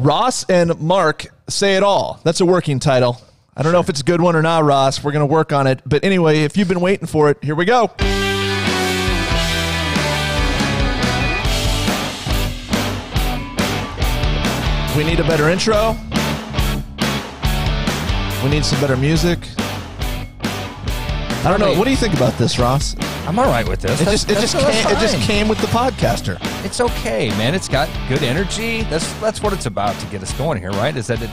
Ross and Mark say it all. That's a working title. I don't know if it's a good one or not, Ross. We're going to work on it. But anyway, if you've been waiting for it, here we go. We need a better intro. We need some better music. I don't know. What do you think about this, Ross? I'm all right with this. It just it just came, it just came with the podcaster. It's okay, man. It's got good energy. That's that's what it's about to get us going here, right? Is that it,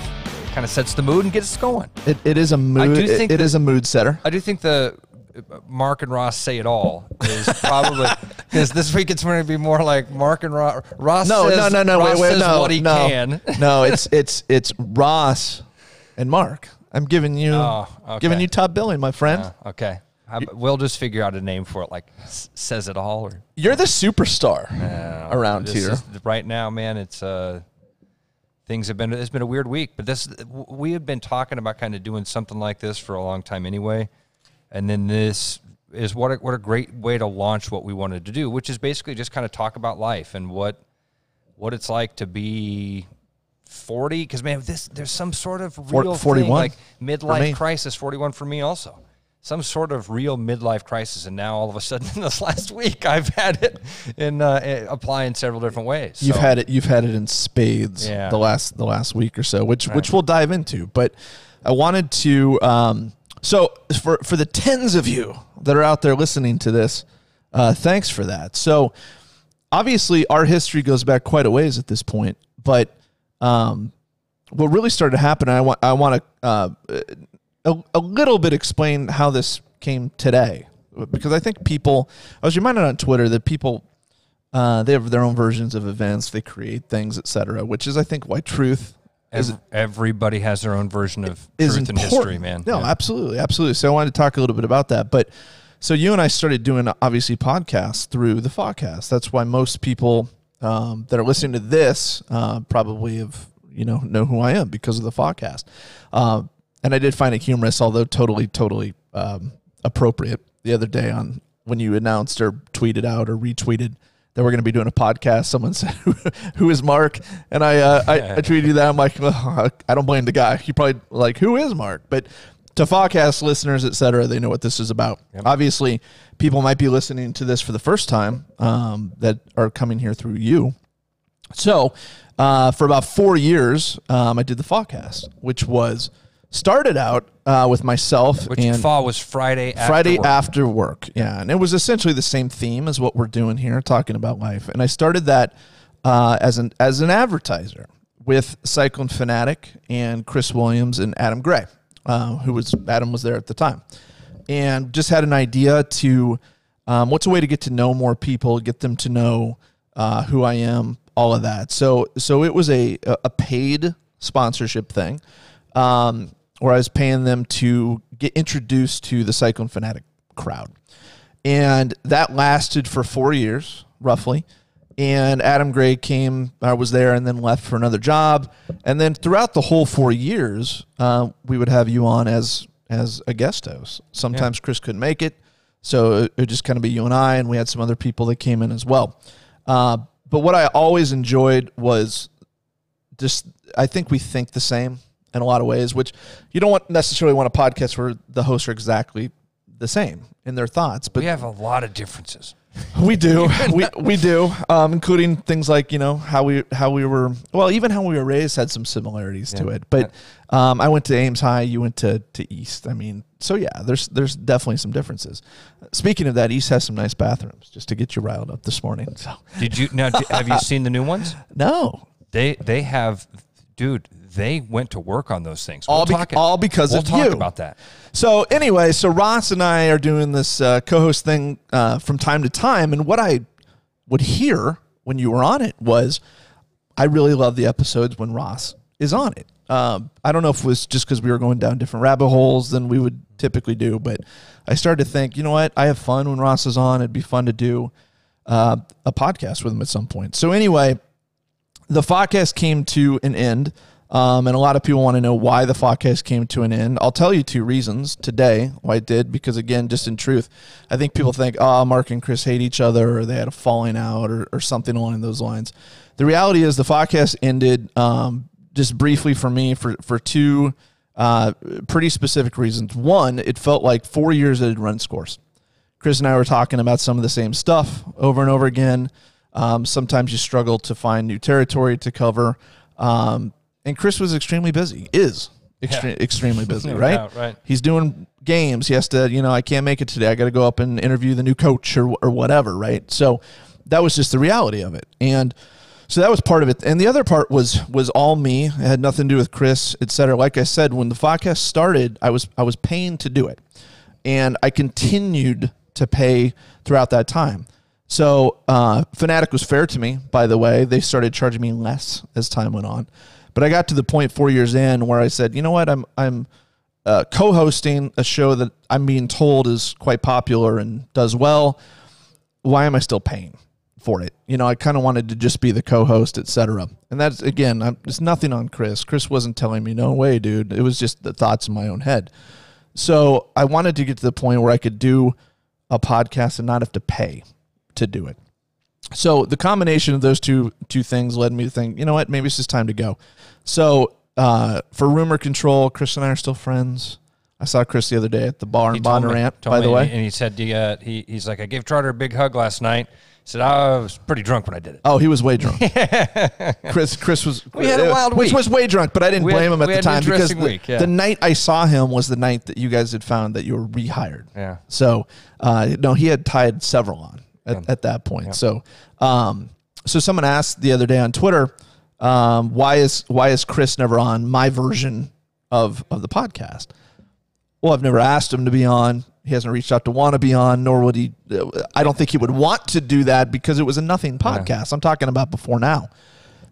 kind of sets the mood and gets us going. It, it is a mood. do think it that- is a mood setter. I do think the uh, Mark and Ross say it all is probably because this week it's going to be more like Mark and Ross. Ross No, says, no, no, no. Ross wait, wait, no, what he no, can. no. It's it's it's Ross and Mark. I'm giving you Oh, okay. giving you top billing, my friend. Uh, okay, About- we'll just figure out a name for it, like s- says it all or You're the superstar around This here. is- right now, man, it's uh, things have been. It's been a weird week, but this we have been talking about kind of doing something like this for a long time anyway, and then this is what a, what a great way to launch what we wanted to do, which is basically just kind of talk about life and what what it's like to be. 40 because man this there's some sort of real thing 41 like midlife crisis 41 for me also some sort of real midlife crisis and now all of a sudden in this last week i've had it in uh, eh, apply in several different ways You've So, had it. You've had it in spades Yeah. the last the last week or so, which which we'll dive into. But I wanted to. Um, so for for the tens of you that are out there listening to this, uh, thanks for that. So obviously, our history goes back quite a ways at this point. But um, what really started to happen, I want I want to uh, a, a little bit explain how this came today because I think people. I was reminded on Twitter that people uh, they have their own versions of events. They create things, etc. Which is, I think, why truth is everybody has their own version of is truth and important. history man No, Yeah. absolutely, absolutely. So I wanted to talk a little bit about that. But so you and I started doing obviously podcasts through the podcast. That's why most people um, that are listening to this uh, probably have you know know who I am because of the podcast. Um, and I did find it humorous, although totally, totally um, appropriate. The other day on when you announced or tweeted out or retweeted that we're going to be doing a podcast. Someone said, "Who, is Mark?" And I, uh, I, I tweeted you that. I'm like, "Ugh, I don't blame the guy. He probably like, "Who is Mark?" But to podcast listeners, et cetera, they know what this is about. Obviously, people might be listening to this for the first time um, that are coming here through you. So, uh, for about four years, um, I did the Fawcast, which was started out uh, with myself which and fall was friday after Friday work. after work. Yeah. And it was essentially the same theme as what we're doing here, talking about life. And I started that uh, as an as an advertiser with Cyclone Fanatic and Chris Williams and Adam Gray, uh, who was Adam was there at the time, and just had an idea to um, what's a way to get to know more people, get them to know uh, who I am, all of that. So so it was a a paid sponsorship thing um, where I was paying them to get introduced to the Cyclone Fanatic crowd. And that lasted for four years, roughly. And Adam Gray came, I was there, and then left for another job. And then throughout the whole four years, uh, we would have you on as as a guest host. Sometimes Chris couldn't make it, so it would just kind of be you and I, and we had some other people that came in as well. Uh, but what I always enjoyed was just I think we think the same in a lot of ways, which you don't want necessarily want a podcast where the hosts are exactly the same in their thoughts, but we have a lot of differences we do, we we do, um, including things like you know how we how we were well, even how we were raised had some similarities to it. But um, I went to Ames High, you went to to East. I mean, so yeah, there's there's definitely some differences. Speaking of that, East has some nice bathrooms, just to get you riled up this morning. So did you now have you seen the new ones no, they they have dude they went to work on those things all We'll be- talk- all because we'll of talk you. about that So anyway, so Ross and I are doing this uh, co-host thing uh, from time to time, and what I would hear when you were on it was, I really love the episodes when Ross is on it. Um, I don't know if it was just because we were going down different rabbit holes than we would typically do, but I started to think, you know what, I have fun when Ross is on. It'd be fun to do uh, a podcast with him at some point. So anyway, the podcast came to an end. Um, and a lot of people want to know why the podcast came to an end. I'll tell you two reasons today why it did. Because again, just in truth, I think people think, oh, Mark and Chris hate each other, or they had a falling out, or, or something along those lines. The reality is, the podcast ended um, just briefly for me for for two uh, pretty specific reasons. One, it felt like four years that had run scores. Chris and I were talking about some of the same stuff over and over again. Um, sometimes you struggle to find new territory to cover. Um, and Chris was extremely busy, is extre- Yeah. extremely busy, right? right. He's doing games. He has to, you know, I can't make it today. I got to go up and interview the new coach or, or whatever, right? So that was just the reality of it. And so that was part of it. And the other part was was all me. It had nothing to do with Chris, et cetera. Like I said, when the podcast started, I was I was paying to do it. And I continued to pay throughout that time. So uh, Fanatic was fair to me, by the way. They started charging me less as time went on. But I got to the point four years in where I said, you know what, I'm I'm uh, co-hosting a show that I'm being told is quite popular and does well. Why am I still paying for it? You know, I kind of wanted to just be the co-host, etc. And that's again, I'm, it's nothing on Chris. Chris wasn't telling me, no way, dude. It was just the thoughts in my own head. So I wanted to get to the point where I could do a podcast and not have to pay to do it. So the combination of those two two things led me to think, you know what, maybe it's just time to go. So uh, for rumor control, Chris and I are still friends. I saw Chris the other day at the bar He in told me- by me, the way. and he said he, uh, he he's like I gave Trotter a big hug last night. He said I was pretty drunk when I did it. Oh, he was way drunk. Chris, Chris was. We had a wild which week. was way drunk, but I didn't We had- blame him at the time because interesting the, week, yeah. the night I saw him was the night that you guys had found that you were rehired. Yeah. So, uh, no, he had tied several on at, at that point. So, um, so someone asked the other day on Twitter, um, why is why is Chris never on my version of of the podcast? Well, I've never asked him to be on. He hasn't reached out to want to be on, nor would he. I don't think he would want to do that because it was a nothing podcast. I'm talking about before now.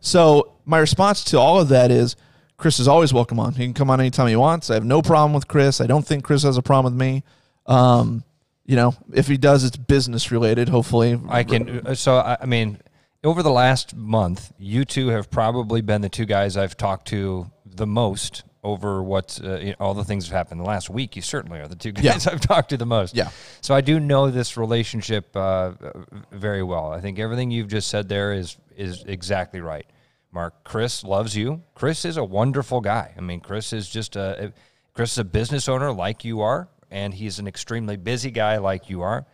So my response to all of that is, Chris is always welcome on. He can come on anytime he wants. I have no problem with Chris. I don't think Chris has a problem with me. Um, you know, if he does, it's business related. Hopefully, I can. uh, So I, mean, over the last month, you two have probably been the two guys I've talked to the most over what uh, you know, all the things that have happened the last week. You certainly are the two guys Yeah. I've talked to the most. Yeah. So I do know this relationship uh, very well. I think everything you've just said there is is exactly right. Mark, Chris loves you. Chris is a wonderful guy. I mean, Chris is just a Chris is a business owner like you are, and he's an extremely busy guy like you are.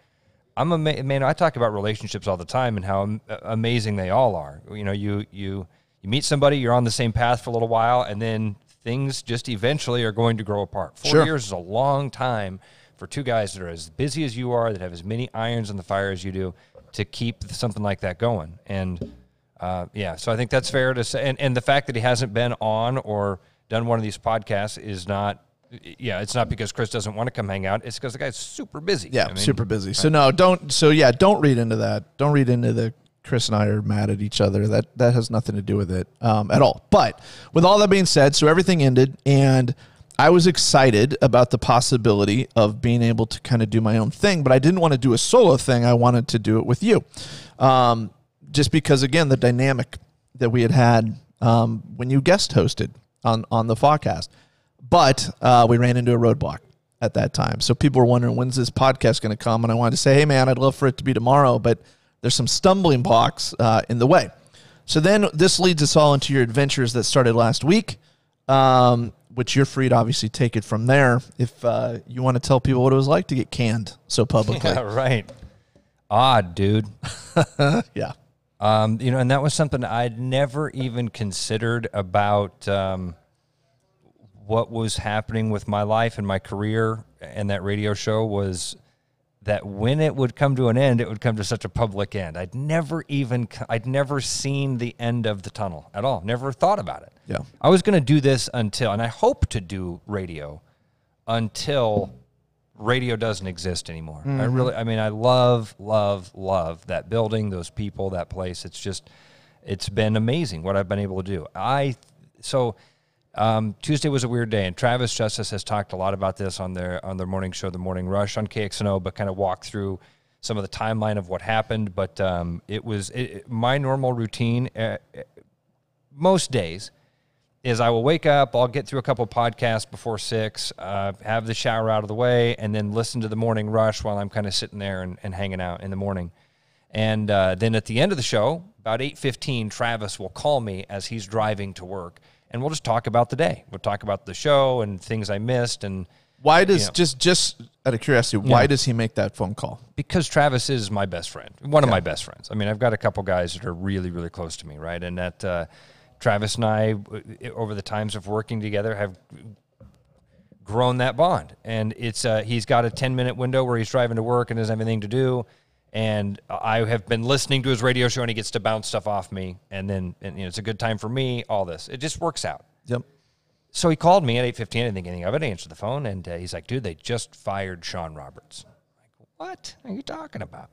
I'm a man. I talk about relationships all the time and how am- amazing they all are. You know, you you you meet somebody, you're on the same path for a little while, and then things just eventually are going to grow apart. Four Sure. years is a long time for two guys that are as busy as you are, that have as many irons in the fire as you do, to keep something like that going. And uh, yeah, so I think that's fair to say. And, and the fact that he hasn't been on or done one of these podcasts is not. Yeah, it's not because Chris doesn't want to come hang out. It's because the guy's super busy. Yeah, I mean, super busy. So no, don't. So yeah, don't read into that. Don't read into the Chris and I are mad at each other. That that has nothing to do with it um, at all. But with all that being said, so everything ended, and I was excited about the possibility of being able to kind of do my own thing. But I didn't want to do a solo thing. I wanted to do it with you, um, just because again the dynamic that we had had um, when you guest hosted on on the podcast. But uh, we ran into a roadblock at that time. So people were wondering when's this podcast going to come, and I wanted to say, hey man, I'd love for it to be tomorrow, but there's some stumbling blocks uh, in the way. So then this leads us all into your adventures that started last week, um, which you're free to obviously take it from there if uh, you want to tell people what it was like to get canned so publicly. Yeah, right. Odd, dude. yeah. Um, you know, and that was something I'd never even considered about um, what was happening with my life and my career and that radio show was that when it would come to an end, it would come to such a public end. I'd never even, I'd never seen the end of the tunnel at all. Never thought about it. Yeah. I was going to do this until, and I hope to do radio until radio doesn't exist anymore. I mm-hmm. really, I mean, I love, love, love that building, those people, that place. It's just, it's been amazing what I've been able to do. I, so, um, Tuesday was a weird day, and Travis Justice has talked a lot about this on their on their morning show, The Morning Rush on KXNO, but kind of walked through some of the timeline of what happened. But um, it was it, my normal routine. Uh, most days is I will wake up, I'll get through a couple podcasts before six, uh, have the shower out of the way, and then listen to the morning rush while I'm kind of sitting there and, and hanging out in the morning. And uh, then at the end of the show, about eight fifteen, Travis will call me as he's driving to work and we'll just talk about the day. We'll talk about the show and things I missed, and Why does Yeah. just just out of curiosity, why Yeah. does he make that phone call? because Travis is my best friend, one of my best friends. I mean, I've got a couple guys that are really, really close to me, right? And that uh, Travis and I, over the times of working together, have grown that bond. And it's uh, he's got a ten minute window where he's driving to work and doesn't have anything to do. And I have been listening to his radio show, and he gets to bounce stuff off me, and then and, you know, it's a good time for me. All this, it just works out. Yep. So he called me at eight fifteen. I didn't think anything of it. I answered the phone, and uh, he's like, "Dude, they just fired Sean Roberts." I'm like, what are you talking about?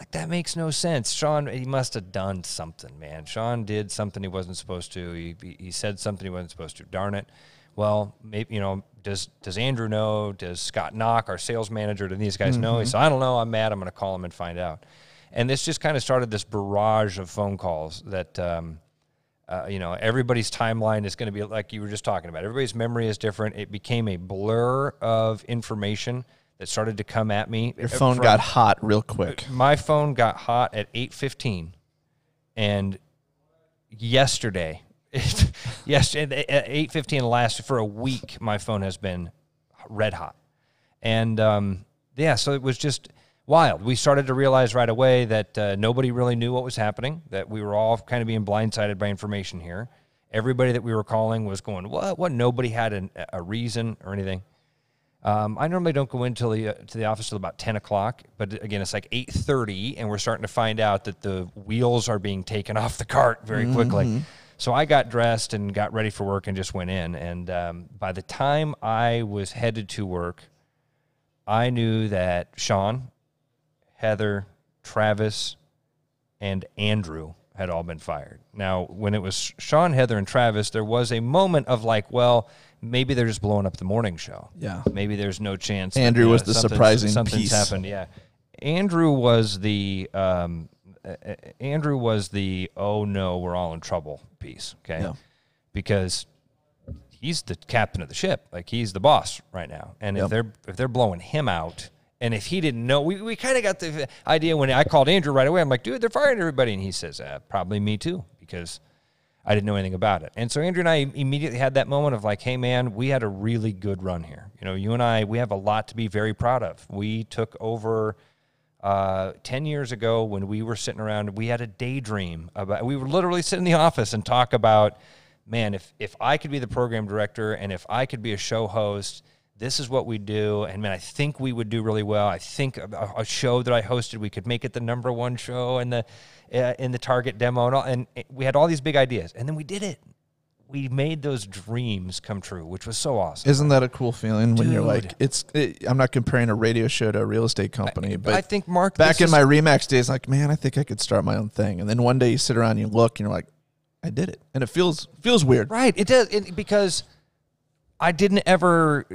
Like that makes no sense. Sean, he must have done something, man. Sean did something he wasn't supposed to. He, he, he said something he wasn't supposed to. Darn it. Well, maybe you know. Does does Andrew know? Does Scott Knock, our sales manager, do these guys know? He said, I don't know. I'm mad. I'm going to call him and find out. And this just kind of started this barrage of phone calls that. Um, uh, you know, everybody's timeline is going to be like you were just talking about. Everybody's memory is different. It became a blur of information that started to come at me. Your phone got hot real quick. my phone got hot at 8:15 and yesterday yesterday at 8:15 last for a week my phone has been red hot. And um, yeah, so it was just wild. We started to realize right away that uh, nobody really knew what was happening, that we were all kind of being blindsided by information here. Everybody that we were calling was going, "What? What?" Nobody had an, a reason or anything. Um, I normally don't go into the uh, to the office till about ten o'clock, but again, it's like eight thirty, and we're starting to find out that the wheels are being taken off the cart very quickly. So I got dressed and got ready for work and just went in. And um, by the time I was headed to work, I knew that Sean, Heather, Travis, and Andrew had all been fired. Now, when it was Sean, Heather, and Travis, there was a moment of like, well, maybe they're just blowing up the morning show. Yeah. Maybe there's no chance. that, Andrew you know, was the something's- surprising something's piece. happened. Yeah, Andrew was the um, Andrew was the oh no, we're all in trouble piece. Okay, Yeah. because he's the captain of the ship. Like he's the boss right now. And Yep. if they're if they're blowing him out, and if he didn't know, we, we kind of got the idea when I called Andrew right away. I'm like, dude, they're firing everybody, and he says, uh, probably me too, because I didn't know anything about it. And so Andrew and I immediately had that moment of like, hey man, we had a really good run here. You know, you and I, we have a lot to be very proud of. We took over. Uh, 10 years ago when we were sitting around we had a daydream about we would literally sit in the office and talk about man if if i could be the program director and if i could be a show host this is what we do. And man i think we would do really well. I think a, a show that i hosted we could make it the number one show in the uh, in the target demo and, all, and we had all these big ideas and then we did it we made those dreams come true which was so awesome Isn't that a cool feeling when you're like, it's? It, I'm not comparing a radio show to a real estate company, but i think mark back in is- my Remax days, like, man, I think I could start my own thing. And then one day you sit around, and you look, and you're like, I did it, and it feels feels weird. Right. It does it, because I didn't ever,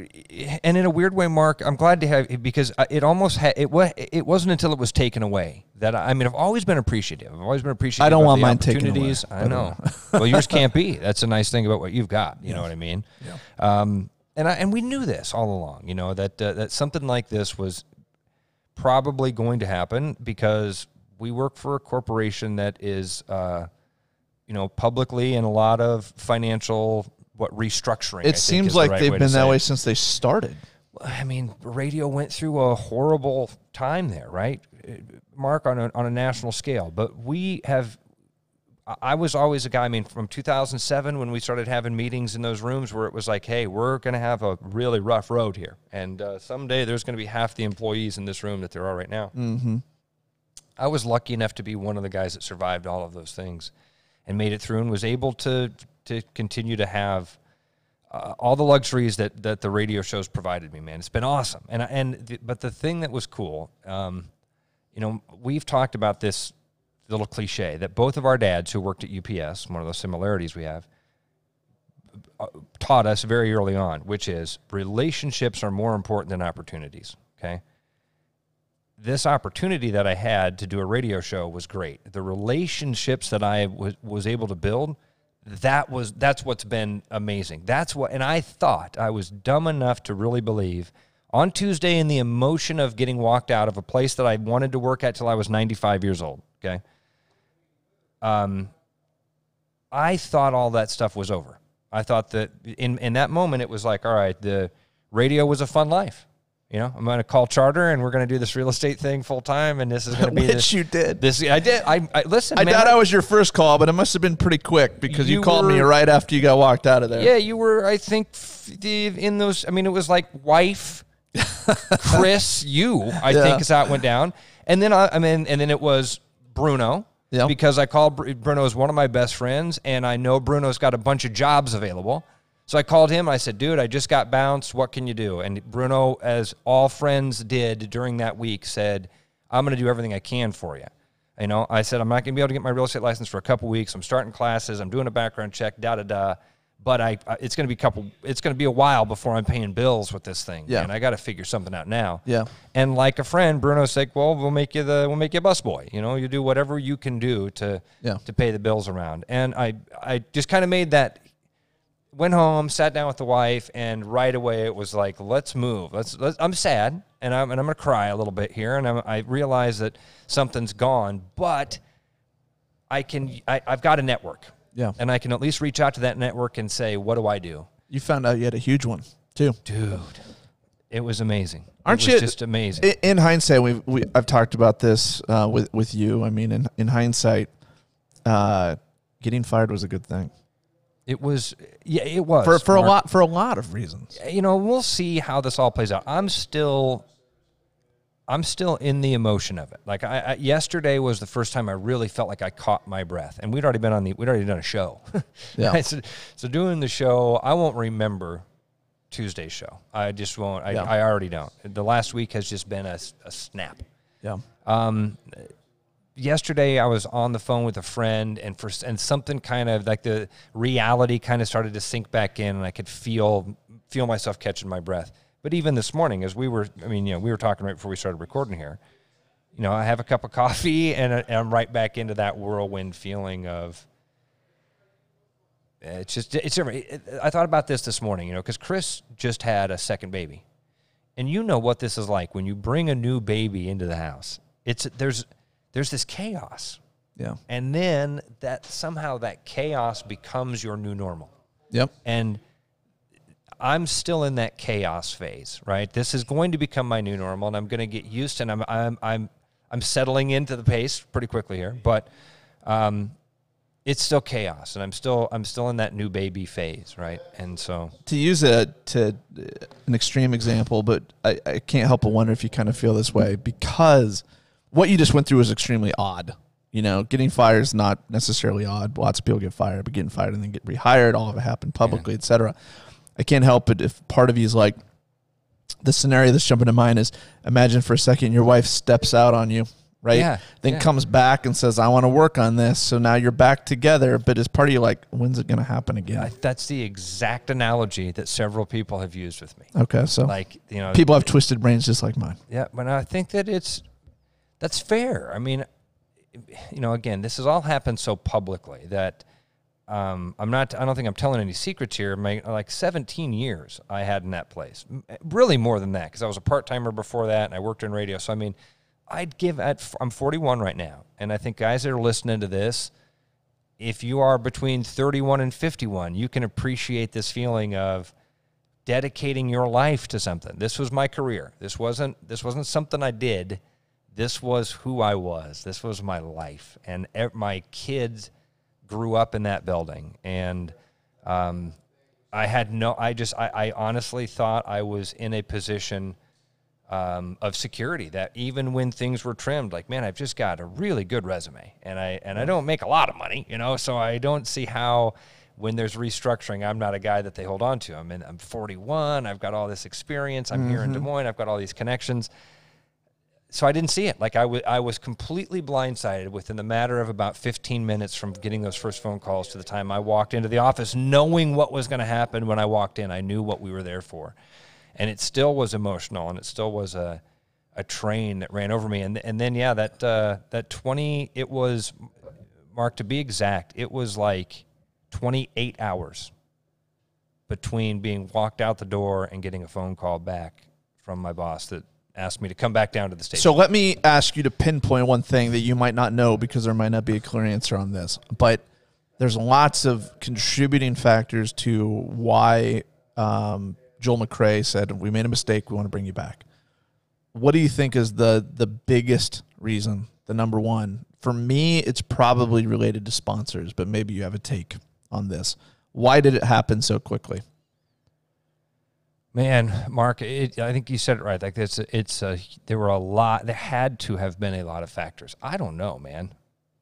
and in a weird way, Mark, I'm glad to have because it almost had it was it wasn't until it was taken away that I, I mean I've always been appreciative. I've always been appreciative. I don't want mine taken away, opportunities. I know. well, yours can't be. That's a nice thing about what you've got. You know what I mean? Yeah. Um, and I, and we knew this all along. You know that uh, that something like this was probably going to happen because we work for a corporation that is, uh, you know, publicly in a lot of financial what restructuring. I It seems is the like right they've way been that way since they started. I mean, radio went through a horrible time there, right, Mark, on a on a national scale. But we have. I- I was always a guy. I mean, from 2007 when we started having meetings in those rooms where it was like, "Hey, we're going to have a really rough road here, and uh, someday there's going to be half the employees in this room that there are right now." Mm-hmm. I was lucky enough to be one of the guys that survived all of those things and made it through and was able to to continue to have uh, all the luxuries that that the radio shows provided me. Man, it's been awesome. And and the, but the thing that was cool, um, you know, we've talked about this little cliche that both of our dads who worked at UPS, one of those similarities we have, uh, taught us very early on, which is relationships are more important than opportunities. Okay this opportunity that I had to do a radio show was great. The relationships that I was, was able to build, that was that's what's been amazing. That's what and I thought I was dumb enough to really believe on Tuesday in the emotion of getting walked out of a place that I wanted to work at till I was 95 years old, okay? Um I thought all that stuff was over. I thought that in in that moment it was like, all right, the radio was a fun life. You know, I'm going to call Trotter and we're going to do this real estate thing full time, and this is going to be Which this, you did. This I did. I, I listen. I man, doubt I was your first call, but it must have been pretty quick because you, You called me right after you got walked out of there. Yeah, you were. I think in those. I mean, it was like wife, Chris, you. I Yeah. think is how it went down. And then I, I mean, and then it was Bruno. Yeah. Because I called Bruno is one of my best friends, and I know Bruno's got a bunch of jobs available. So I called him. I said, "Dude, I just got bounced. What can you do?" And Bruno, as all friends did during that week, said, "I'm going to do everything I can for you." You know, I said I'm not going to be able to get my real estate license for a couple weeks. I'm starting classes. I'm doing a background check. Da da da. But I, it's going to be a couple. It's going to be a while before I'm paying bills with this thing. Yeah. And I got to figure something out now. Yeah. And like a friend, Bruno said, "Well, we'll make you the we'll make you a busboy. You know, you do whatever you can do to Yeah. to pay the bills around." And I I just kind of made that. Went home, sat down with the wife, and right away it was like, "Let's move. Let's." let's I'm sad, and I'm and I'm gonna cry a little bit here, and I'm, I realize that something's gone, but I can. I, I've got a network. Yeah. And I can at least reach out to that network and say, "What do I do?" You found out you had a huge one too. Dude, it was amazing. Aren't it was you- just amazing? I- In hindsight, we've we, I've talked about this uh, with with you. I mean, in in hindsight, uh, getting fired was a good thing It was, yeah, it was for for a lot for a lot of reasons. You know, we'll see how this all plays out. I'm still, I'm still in the emotion of it. Like I, I yesterday was the first time I really felt like I caught my breath, and we'd already been on the, we'd already done a show. Yeah. Right? so, so doing the show, I won't remember Tuesday's show. I just won't. I, Yeah. I already don't. The last week has just been a snap. Yeah, Um, yesterday I was on the phone with a friend and for and something kind of like the reality kind of started to sink back in and I could feel feel myself catching my breath. But even this morning as we were I mean, you know, we were talking right before we started recording here. You know, I have a cup of coffee and, and I'm right back into that whirlwind feeling of it's just it's. I thought about this this morning, you know, cuz Chris just had a second baby. And you know what this is like when you bring a new baby into the house. It's there's there's this chaos. yeah, And then that somehow that chaos becomes your new normal. yep, And I'm still in that chaos phase, right? This is going to become my new normal and I'm going to get used to and I'm I'm I'm I'm settling into the pace pretty quickly here, but um it's still chaos and I'm still I'm still in that new baby phase, right? And so to use a to an extreme example, but I, I can't help but wonder if you kind of feel this way because what you just went through was extremely odd. You know, getting fired is not necessarily odd. Lots of people get fired, but getting fired and then get rehired, all of it happened publicly, et cetera. I can't help it if part of you is like the scenario that's jumping to mind is imagine for a second your wife steps out on you, right? Yeah, Then yeah. comes back and says, I want to work on this. So now you're back together, but as part of you like, when's it gonna happen again? I, that's the exact analogy that several people have used with me. Okay, so Like, you know, people have twisted brains just like mine. Yeah, but I think that it's that's fair. I mean, you know, again, this has all happened so publicly that um, I'm not. I don't think I'm telling any secrets here. My like 17 years I had in that place, really more than that because I was a part timer before that and I worked in radio. So I mean, I'd give at I'm 41 right now, and I think guys that are listening to this, if you are between 31 and 51, you can appreciate this feeling of dedicating your life to something. This was my career. This wasn't this wasn't something I did. This was who I was. This was my life, and my kids grew up in that building, and um, I had no. I just I, I honestly thought I was in a position um, of security that even when things were trimmed, like man, I've just got a really good resume, and I and I don't make a lot of money, you know, so I don't see how when there's restructuring, I'm not a guy that they hold on to. I'm in, I'm 41, I've got all this experience, I'm here in Des Moines, I've got all these connections. So I didn't see it. Like I wa- I was completely blindsided within the matter of about 15 minutes from getting those first phone calls to the time I walked into the office, knowing what was going to happen when I walked in. I knew what we were there for and it still was emotional and it still was a a train that ran over me and and then yeah that uh, that 20 it was mark to be exact it was like 28 hours between being walked out the door and getting a phone call back from my boss that asked me to come back down to the station So let me ask you to pinpoint one thing that you might not know because there might not be a clear answer on this. But there's lots of contributing factors to why um, Joel McCrea said we made a mistake. We want to bring you back. What do you think is the the biggest reason? The number one for me, it's probably related to sponsors, but maybe you have a take on this. Why did it happen so quickly? Man, Mark, it, I think you said it right. Like it's it's a, there were a lot. There had to have been a lot of factors. I don't know, man.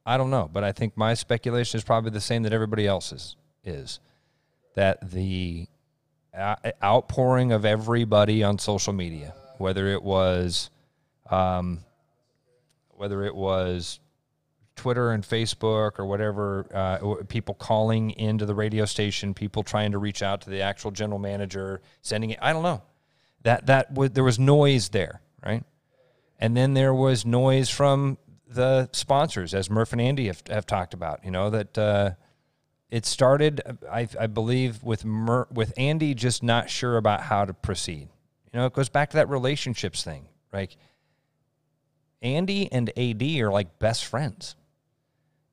I don't know, but I think my speculation is probably the same that everybody else's is that the outpouring of everybody on social media, whether it was, um, whether it was Twitter and Facebook or whatever, uh, people calling into the radio station, people trying to reach out to the actual general manager, sending it. I don't know. That that w- there was noise there, right? And then there was noise from the sponsors, as Murph and Andy have, have talked about. You know that uh, it started, I, I believe, with Mur- with Andy just not sure about how to proceed. You know, it goes back to that relationships thing. Like Andy and AD are like best friends,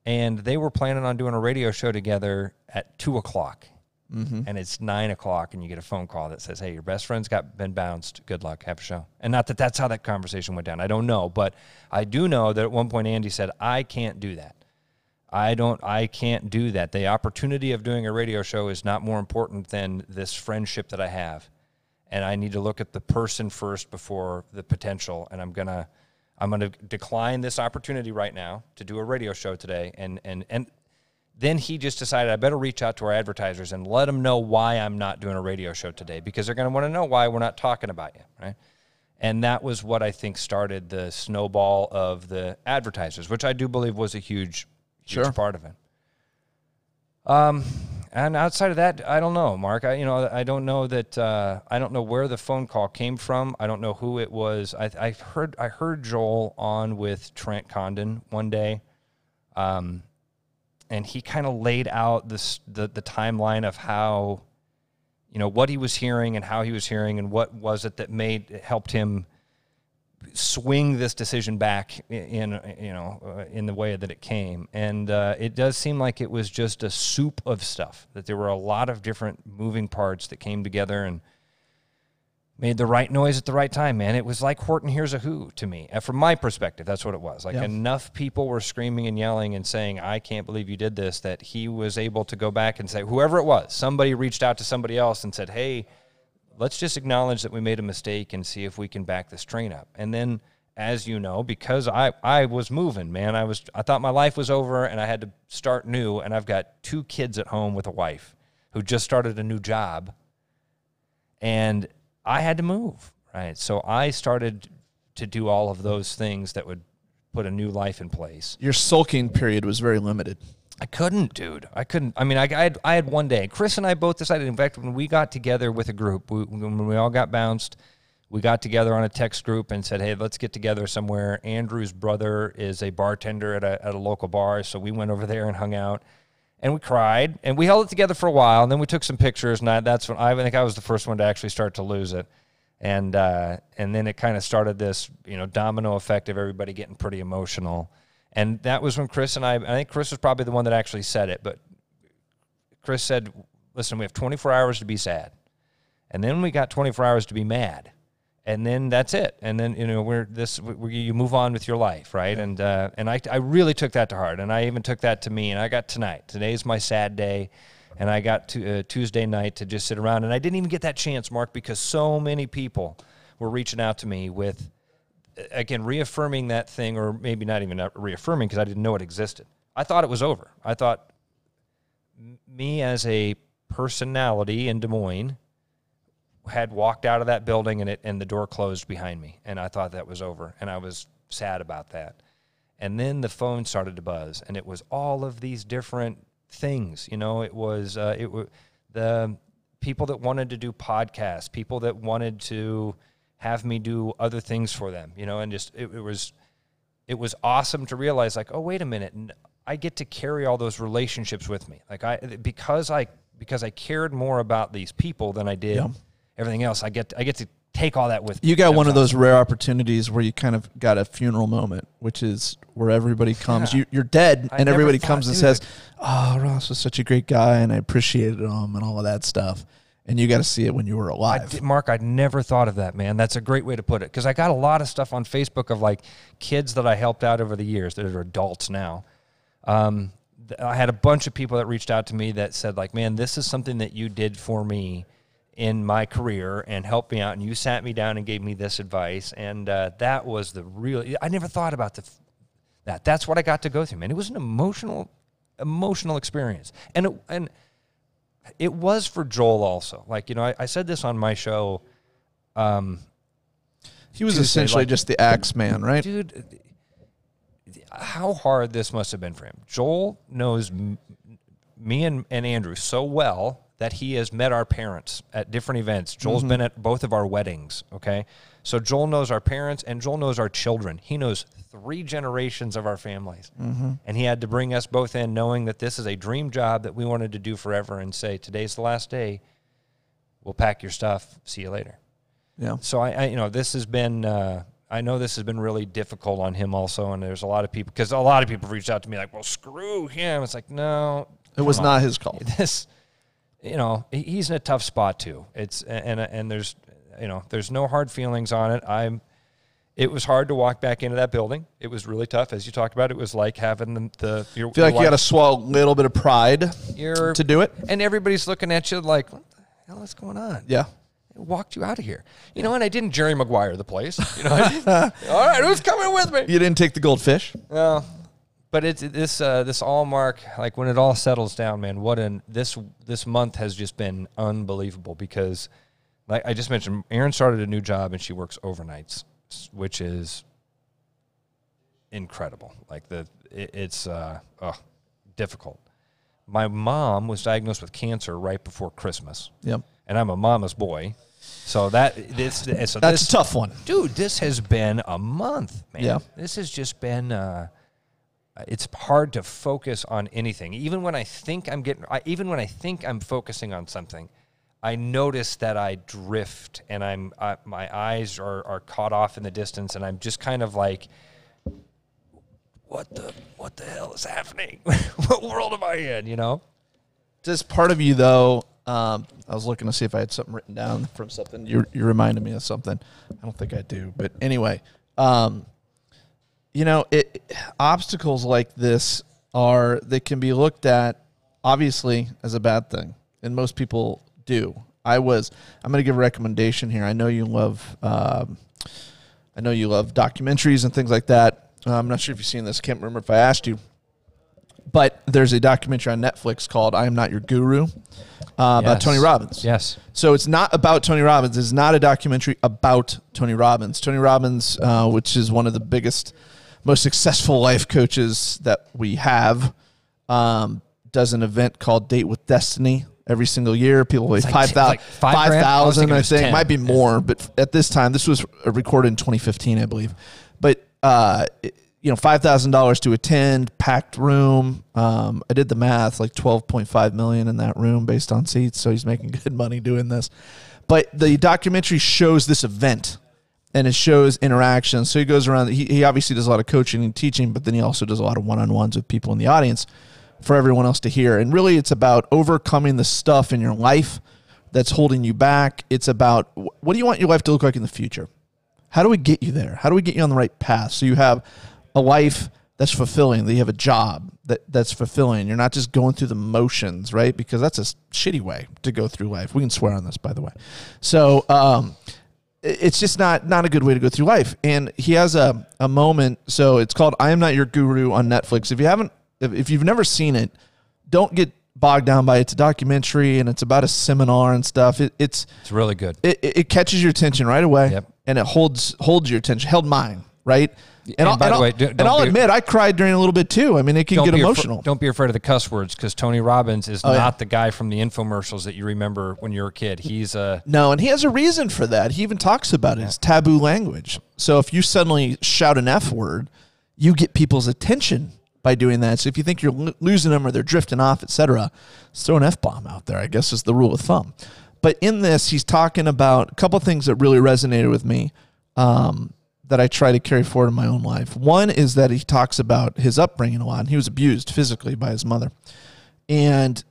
and they were planning on doing a radio show together at two o'clock. Mm-hmm. And it's nine o'clock, and you get a phone call that says, "Hey, your best friend's got been bounced. Good luck. Have a show." And not that that's how that conversation went down. I don't know, but I do know that at one point Andy said, "I can't do that. I don't. I can't do that. The opportunity of doing a radio show is not more important than this friendship that I have, and I need to look at the person first before the potential. And I'm gonna." I'm going to decline this opportunity right now to do a radio show today, and and and then he just decided I better reach out to our advertisers and let them know why I'm not doing a radio show today because they're going to want to know why we're not talking about you, right? And that was what I think started the snowball of the advertisers, which I do believe was a huge, huge sure. part of it. Um, and outside of that, I don't know, Mark. I you know I don't know that uh, I don't know where the phone call came from. I don't know who it was. I, I heard I heard Joel on with Trent Condon one day. Um, and he kind of laid out this the, the timeline of how you know what he was hearing and how he was hearing and what was it that made helped him swing this decision back in, you know uh, in the way that it came and uh, it does seem like it was just a soup of stuff that there were a lot of different moving parts that came together and made the right noise at the right time, man. It was like Horton Hears a Who to me. And from my perspective, that's what it was. Like enough people were screaming and yelling and saying, I can't believe you did this, that he was able to go back and say, whoever it was, somebody reached out to somebody else and said, hey, let's just acknowledge that we made a mistake and see if we can back this train up. And then as you know, because I, I was moving, man. I was I thought my life was over and I had to start new and I've got two kids at home with a wife who just started a new job. And I had to move, right? So I started to do all of those things that would put a new life in place. Your sulking period was very limited. I couldn't, dude. I couldn't. I mean, I, I, had, I had one day. Chris and I both decided. In fact, when we got together with a group, we, when we all got bounced, we got together on a text group and said, "Hey, let's get together somewhere." Andrew's brother is a bartender at a at a local bar, so we went over there and hung out, and we cried, and we held it together for a while, and then we took some pictures, and I, that's when I, I think I was the first one to actually start to lose it, and uh, and then it kind of started this you know domino effect of everybody getting pretty emotional, and that was when Chris and I, I think Chris was probably the one that actually said it, but Chris said, "Listen, we have 24 hours to be sad, and then we got 24 hours to be mad." and then that's it. And then you know we're this we, you move on with your life, right? Yeah. And uh, and I I really took that to heart, and I even took that to me. And I got tonight. Today's my sad day, and I got to uh, Tuesday night to just sit around, and I didn't even get that chance, Mark, because so many people were reaching out to me with again reaffirming that thing, or maybe not even reaffirming because I didn't know it existed. I thought it was over. I thought me as a personality in Des Moines had walked out of that building and it and the door closed behind me and I thought that was over and I was sad about that. And then the phone started to buzz and it was all of these different things, you know, it was uh, it was the people that wanted to do podcasts, people that wanted to have me do other things for them, you know, and just it, it was it was awesome to realize like, oh wait a minute, I get to carry all those relationships with me. Like I because I because I cared more about these people than I did yeah everything else. I get I get to take all that with me. You got one of those rare opportunities where you kind of got a funeral moment, which is where everybody comes. Yeah. You, you're dead, I and everybody thought, comes and says, "Oh, Ross was such a great guy, and I appreciated him, and all of that stuff." And you got to see it when you were I alive. did- Mark, I'd never thought of that, man. That's a great way to put it. Because I got a lot of stuff on Facebook of like kids that I helped out over the years that are adults now. Um, I had a bunch of people that reached out to me that said, like, man, this is something that you did for me in my career and helped me out. And you sat me down and gave me this advice. And uh, that was the real, I never thought about the, that. That's what I got to go through, man. It was an emotional, emotional experience. And, it, and, it was for Joel also. Like, you know, I, I said this on my show. Um, he was Tuesday, essentially like- just the axe man, right? dude, how hard this must have been for him. Joel knows m- me and, and Andrew so well that he has met our parents at different events. Joel's been at both of our weddings, okay? So Joel knows our parents and Joel knows our children. He knows three generations of our families. And he had to bring us both in knowing that this is a dream job that we wanted to do forever and say, today's the last day. We'll pack your stuff. See you later. Yeah. So I, I you know, this has been. Uh, I know this has been really difficult on him also, and there's a lot of people because a lot of people reached out to me like, "Well, screw him." It's like, no, It was on. not his call. This, you know, he's in a tough spot too. It's and and there's, you know, there's no hard feelings on it. I'm. It was hard to walk back into that building. It was really tough, as you talked about. It was like having the. the your, feel like you got to swallow a little bit of pride to do it. and everybody's looking at you like, "What the hell is going on?" Yeah. walked you out of here. You know, and I didn't Jerry Maguire the place. You know, all right, who's coming with me? You didn't take the goldfish. No, but it's this uh, this all mark like when it all settles down, man. What an this this month has just been unbelievable because, like I just mentioned, Erin started a new job and she works overnights, which is incredible. Like the it, it's uh, oh, difficult. My mom was diagnosed with cancer right before Christmas Yep. and I'm a mama's boy. So that this so That's this, a tough one. dude. This has been a month, man. Yeah. This has just been. Uh, it's hard to focus on anything. Even when I think I'm getting, I, even when I think I'm focusing on something, I notice that I drift and I'm uh, my eyes are are caught off in the distance, and I'm just kind of like, what the what the hell is happening? what world am I in? You know. Does part of you though? Um, I was looking to see if I had something written down from something. You you reminded me of something. I don't think I do, but anyway, um, you know, it obstacles like this are they can be looked at obviously as a bad thing, and most people do. I was. I'm going to give a recommendation here. I know you love. Um, I know you love documentaries and things like that. Uh, I'm not sure if you've seen this. Can't remember if I asked you but there's a documentary on Netflix called "I Am Not Your Guru" uh, about Tony Robbins. Yes. So it's not about Tony Robbins. It's not a documentary about Tony Robbins. Tony Robbins, uh, which is one of the biggest, most successful life coaches that we have, um, does an event called Date with Destiny every single year. People pay like five thousand, like five grand? I 5,000, thinking I think. 10. Might be more, but at this time, this was recorded in 2015, I believe. But uh, it- you know, five thousand dollars to attend, packed room. Um, I did the math, like twelve point five million in that room based on seats. So he's making good money doing this. But the documentary shows this event, and it shows interaction. So he goes around. He, he obviously does a lot of coaching and teaching, but then he also does a lot of one on ones with people in the audience for everyone else to hear. And really, it's about overcoming the stuff in your life that's holding you back. It's about what do you want your life to look like in the future? How do we get you there? How do we get you on the right path so you have a life that's fulfilling, that you have a job that, that's fulfilling? You're not just going through the motions, right? Because that's a shitty way to go through life. We can swear on this, by the way. So, um, it's just not not a good way to go through life. And he has a, a moment. So it's called "I Am Not Your Guru" on Netflix. If you haven't, if, if you've never seen it, don't get bogged down by it. It's a documentary and it's about a seminar and stuff. It, it's It's really good. it, it catches your attention right away, Yep. and it holds holds your attention. Held mine, right? And by I'll, the I'll- way, don't- and I'll be- admit I cried during a little bit too. I mean, it can get emotional. don't be afraid of the cuss words because Tony Robbins is Oh, yeah. not the guy from the infomercials that you remember when you were a kid. He's a No, and he has a reason for that. He even talks about it. It's taboo language. So if you suddenly shout an F word, you get people's attention by doing that. So if you think you're lo- losing them or they're drifting off, etc., throw an F bomb out there. I guess is the rule of thumb. But in this, he's talking about a couple things that really resonated with me um, that I try to carry forward in my own life. One is that he talks about his upbringing a lot. And he was abused physically by his mother. And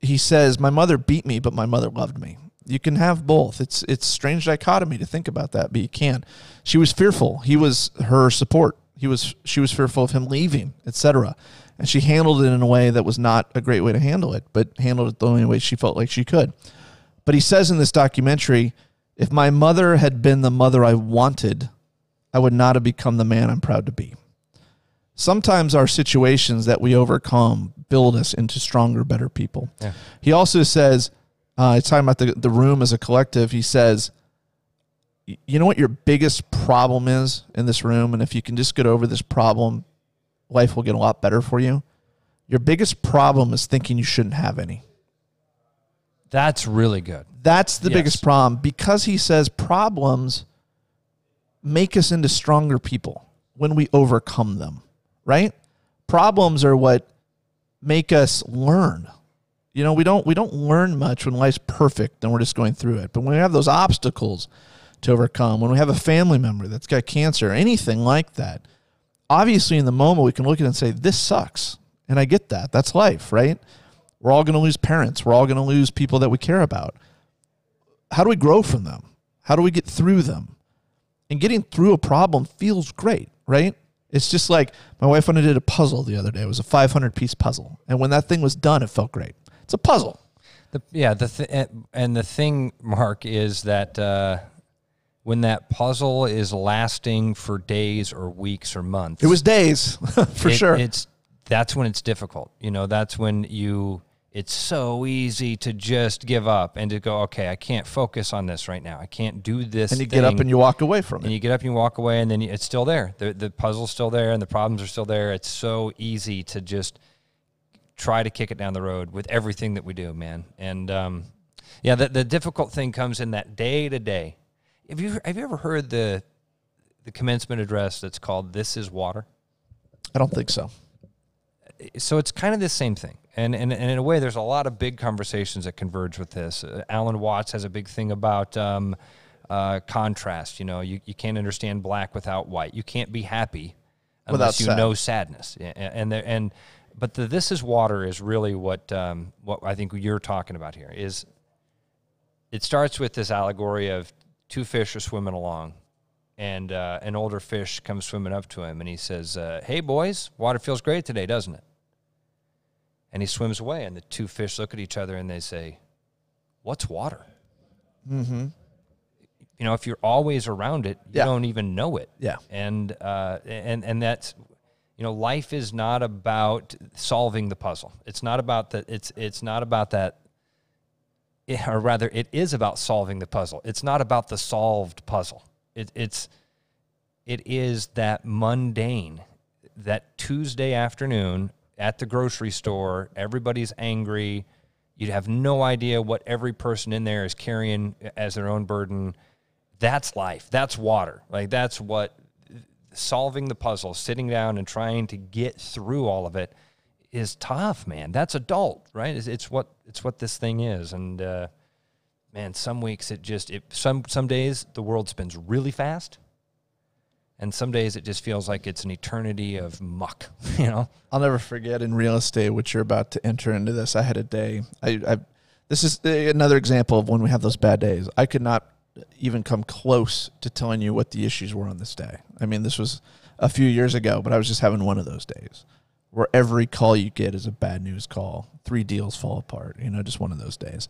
he says, My mother beat me, but my mother loved me. You can have both. It's it's strange dichotomy to think about that, but you can. She was fearful. He was her support. He was she was fearful of him leaving, etc. And she handled it in a way that was not a great way to handle it, but handled it the only way she felt like she could. But he says in this documentary, if my mother had been the mother I wanted, I would not have become the man I'm proud to be. Sometimes our situations that we overcome build us into stronger, better people. Yeah. He also says, uh, it's talking about the, the room as a collective. He says, you know what your biggest problem is in this room? And if you can just get over this problem, life will get a lot better for you. Your biggest problem is thinking you shouldn't have any. That's really good. That's the Yes. biggest problem because he says problems make us into stronger people when we overcome them, right? Problems are what make us learn. You know, we don't we don't learn much when life's perfect and we're just going through it. But when we have those obstacles to overcome, when we have a family member that's got cancer, anything like that, obviously in the moment we can look at it and say, This sucks. And I get that. That's life, right? We're all going to lose parents. We're all going to lose people that we care about. How do we grow from them? How do we get through them? And getting through a problem feels great, right? It's just like my wife and I did a puzzle the other day. It was a 500 piece puzzle. And when that thing was done, it felt great. It's a puzzle. The, yeah, the th- and the thing, Mark, is that uh, when that puzzle is lasting for days or weeks or months, It was days, for it- sure. It's that's when it's difficult. You know, that's when you. It's so easy to just give up and to go, okay, I can't focus on this right now. I can't do this. and you get up and you walk away from it. and you get up and you walk away and then you, it's still there the, the puzzle's still there and the problems are still there it's so easy to just try to kick it down the road with everything that we do man and um, yeah the, the difficult thing comes in that day to day have you have you ever heard the the commencement address that's called this is water I don't think so. so it's kind of the same thing. And, and, and in a way, there's a lot of big conversations that converge with this. Uh, Alan Watts has a big thing about um, uh, contrast. You know, you, you can't understand black without white. You can't be happy unless Without you sad. know sadness. Yeah, And, and, there, and but the this is water is really what um, what I think you're talking about here is. It starts with this allegory of two fish are swimming along, and uh, an older fish comes swimming up to him and he says, uh, "Hey boys, water feels great today, doesn't it?" And he swims away, and the two fish look at each other and they say, "What's water?" Mm-hmm. You know, if you're always around it, you Yeah. don't even know it. Yeah. And uh, and and that's you know, life is not about solving the puzzle. It's not about that. It's it's not about that. eh, Or rather, it is about solving the puzzle. It's not about the solved puzzle. It, it's it is that mundane, that Tuesday afternoon at the grocery store. Everybody's angry. You'd have no idea what every person in there is carrying as their own burden. That's life. That's water. Like that's what solving the puzzle, sitting down and trying to get through all of it is tough, man. That's adult, right? It's, it's what it's what this thing is, and uh, man, some weeks it just it some some days the world spins really fast, and some days it just feels like it's an eternity of muck. You know, I'll never forget in real estate, which you're about to enter into this. I had a day. I, I this is eh, another example of when we have those bad days. I could not even come close to telling you what the issues were on this day. I mean, this was a few years ago, but I was just having one of those days where every call you get is a bad news call. Three deals fall apart. You know, just one of those days.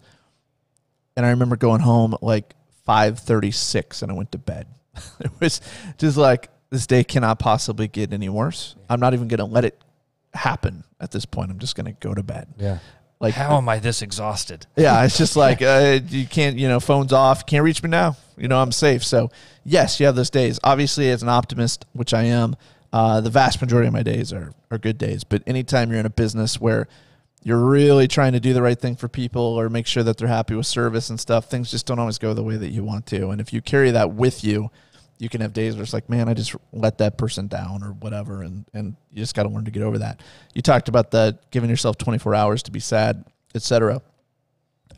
And I remember going home at like 5:36 and I went to bed. it was just like this day cannot possibly get any worse. I'm not even going to let it happen at this point. I'm just going to go to bed. yeah. Like How am I this exhausted? yeah, it's just like uh, you can't, you know, phones off, can't reach me now. You know, I'm safe. So yes, you have those days. Obviously, as an optimist, which I am, uh, the vast majority of my days are are good days. But anytime you're in a business where you're really trying to do the right thing for people or make sure that they're happy with service and stuff, things just don't always go the way that you want to. And if you carry that with you, you can have days where it's like, man, I just let that person down or whatever, and and you just got to learn to get over that. You talked about the giving yourself 24 hours to be sad, etc.